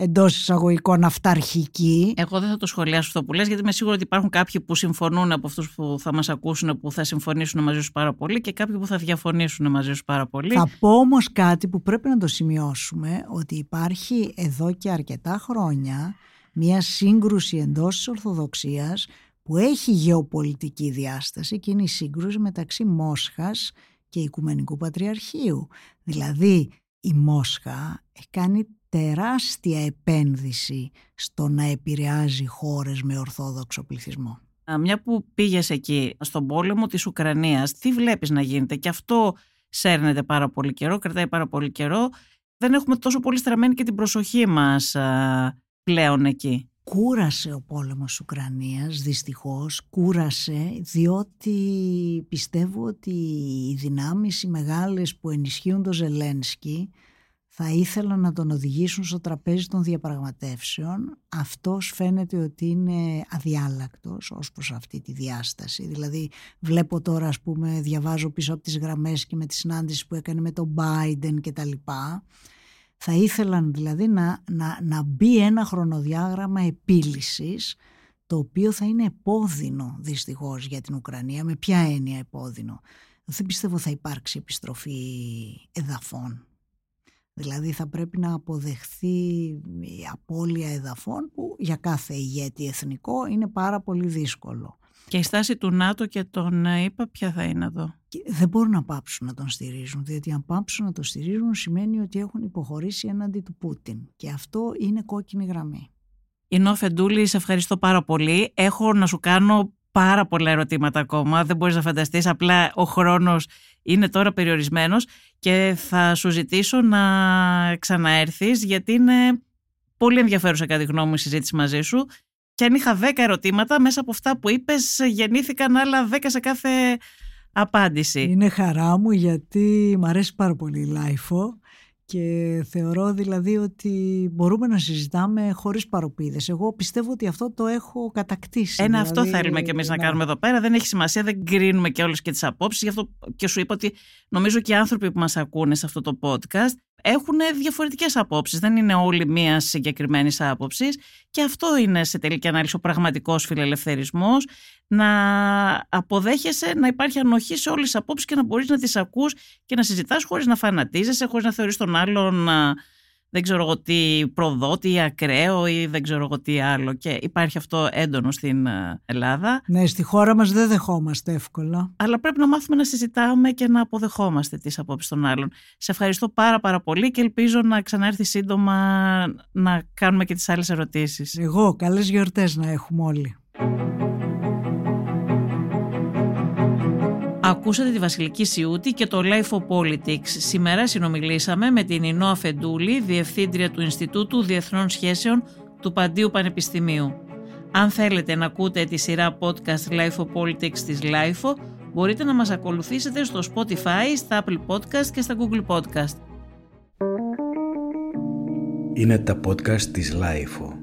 [SPEAKER 1] εντός εισαγωγικών αυταρχική.
[SPEAKER 2] Εγώ δεν θα το σχολιάσω αυτό που λες γιατί είμαι σίγουρη ότι υπάρχουν κάποιοι που συμφωνούν από αυτούς που θα μας ακούσουν που θα συμφωνήσουν μαζί σου πάρα πολύ και κάποιοι που θα διαφωνήσουν μαζί σου πάρα πολύ.
[SPEAKER 1] Θα πω όμως κάτι που πρέπει να το σημειώσουμε ότι υπάρχει εδώ και αρκετά χρόνια μια σύγκρουση εντός της Ορθοδοξίας που έχει γεωπολιτική διάσταση και είναι η σύγκρουση μεταξύ Μόσχας και Οικουμενικού Πατριαρχείου. Δηλαδή η Μόσχα έχει κάνει τεράστια επένδυση στο να επηρεάζει χώρες με ορθόδοξο πληθυσμό.
[SPEAKER 2] Μια που πήγες εκεί στον πόλεμο της Ουκρανίας, τι βλέπεις να γίνεται; Και αυτό σέρνεται πάρα πολύ καιρό, κρατάει πάρα πολύ καιρό. Δεν έχουμε τόσο πολύ στραμμένη και την προσοχή μας πλέον εκεί.
[SPEAKER 1] Κούρασε ο πόλεμος της Ουκρανίας, δυστυχώς, κούρασε διότι πιστεύω ότι οι δυνάμεις οι μεγάλες που ενισχύουν το Ζελένσκι θα ήθελαν να τον οδηγήσουν στο τραπέζι των διαπραγματεύσεων. Αυτός φαίνεται ότι είναι αδιάλακτος ως προς αυτή τη διάσταση. Δηλαδή βλέπω τώρα ας πούμε διαβάζω πίσω από τις γραμμές και με τη συνάντηση που έκανε με τον Biden και τα λοιπά. Θα ήθελαν δηλαδή να, να, να μπει ένα χρονοδιάγραμμα επίλυσης το οποίο θα είναι επώδυνο δυστυχώς για την Ουκρανία. Με ποια έννοια επώδυνο; Δεν πιστεύω θα υπάρξει επιστροφή εδαφών. Δηλαδή θα πρέπει να αποδεχθεί η απώλεια εδαφών που για κάθε ηγέτη εθνικό είναι πάρα πολύ δύσκολο.
[SPEAKER 2] Και η στάση του ΝΑΤΟ και των ΗΠΑ ποια θα είναι εδώ;
[SPEAKER 1] δεν μπορούν να πάψουν να τον στηρίζουν, διότι αν πάψουν να τον στηρίζουν σημαίνει ότι έχουν υποχωρήσει έναντι του Πούτιν. Και αυτό είναι κόκκινη γραμμή.
[SPEAKER 2] Ινώ Φεντούλη, σε ευχαριστώ πάρα πολύ. Έχω να σου κάνω πάρα πολλά ερωτήματα ακόμα, δεν μπορείς να φανταστείς, απλά ο χρόνος είναι τώρα περιορισμένος και θα σου ζητήσω να ξαναέρθεις γιατί είναι πολύ ενδιαφέρουσα κατά τη γνώμη μου η συζήτηση μαζί σου και αν είχα 10 ερωτήματα μέσα από αυτά που είπες γεννήθηκαν άλλα 10 σε κάθε απάντηση.
[SPEAKER 1] Είναι χαρά μου γιατί μου αρέσει πάρα πολύ η LiFO και θεωρώ δηλαδή ότι μπορούμε να συζητάμε χωρίς παρωπίδες. Εγώ πιστεύω ότι αυτό το έχω κατακτήσει.
[SPEAKER 2] Ένα δηλαδή, αυτό θέλουμε και εμείς να... να κάνουμε εδώ πέρα. Δεν έχει σημασία, δεν κρίνουμε και όλες και τις απόψεις. Γι' αυτό και σου είπα ότι νομίζω και οι άνθρωποι που μας ακούνε σε αυτό το podcast έχουν διαφορετικές απόψεις. Δεν είναι όλοι μία συγκεκριμένης άποψης. Και αυτό είναι σε τελική ανάλυση ο πραγματικός φιλελευθερισμός. Να αποδέχεσαι να υπάρχει ανοχή σε όλες τις απόψεις και να μπορείς να τις ακούς και να συζητάς χωρίς να φανατίζεσαι, χωρίς να θεωρείς τον άλλον δεν ξέρω εγώ τι προδότη ή ακραίο ή δεν ξέρω εγώ τι άλλο και υπάρχει αυτό έντονο στην ε, Ελλάδα.
[SPEAKER 1] Ναι, στη χώρα μας δεν δεχόμαστε εύκολα.
[SPEAKER 2] Αλλά πρέπει να μάθουμε να συζητάμε και να αποδεχόμαστε τις απόψεις των άλλων. Σε ευχαριστώ πάρα πάρα πολύ και ελπίζω να ξανάρθει σύντομα να κάνουμε και τις άλλες ερωτήσεις.
[SPEAKER 1] Εγώ, καλές γιορτές να έχουμε όλοι.
[SPEAKER 2] Ακούσατε τη Βασιλική Σιούτη και το Life of Politics. Σήμερα συνομιλήσαμε με την Ινώα Φεντούλη, Διευθύντρια του Ινστιτούτου Διεθνών Σχέσεων του Παντίου Πανεπιστημίου. Αν θέλετε να ακούτε τη σειρά podcast Life of Politics της Life, μπορείτε να μας ακολουθήσετε στο Spotify, στα Apple Podcast και στα Google Podcast.
[SPEAKER 3] Είναι τα podcast της Life.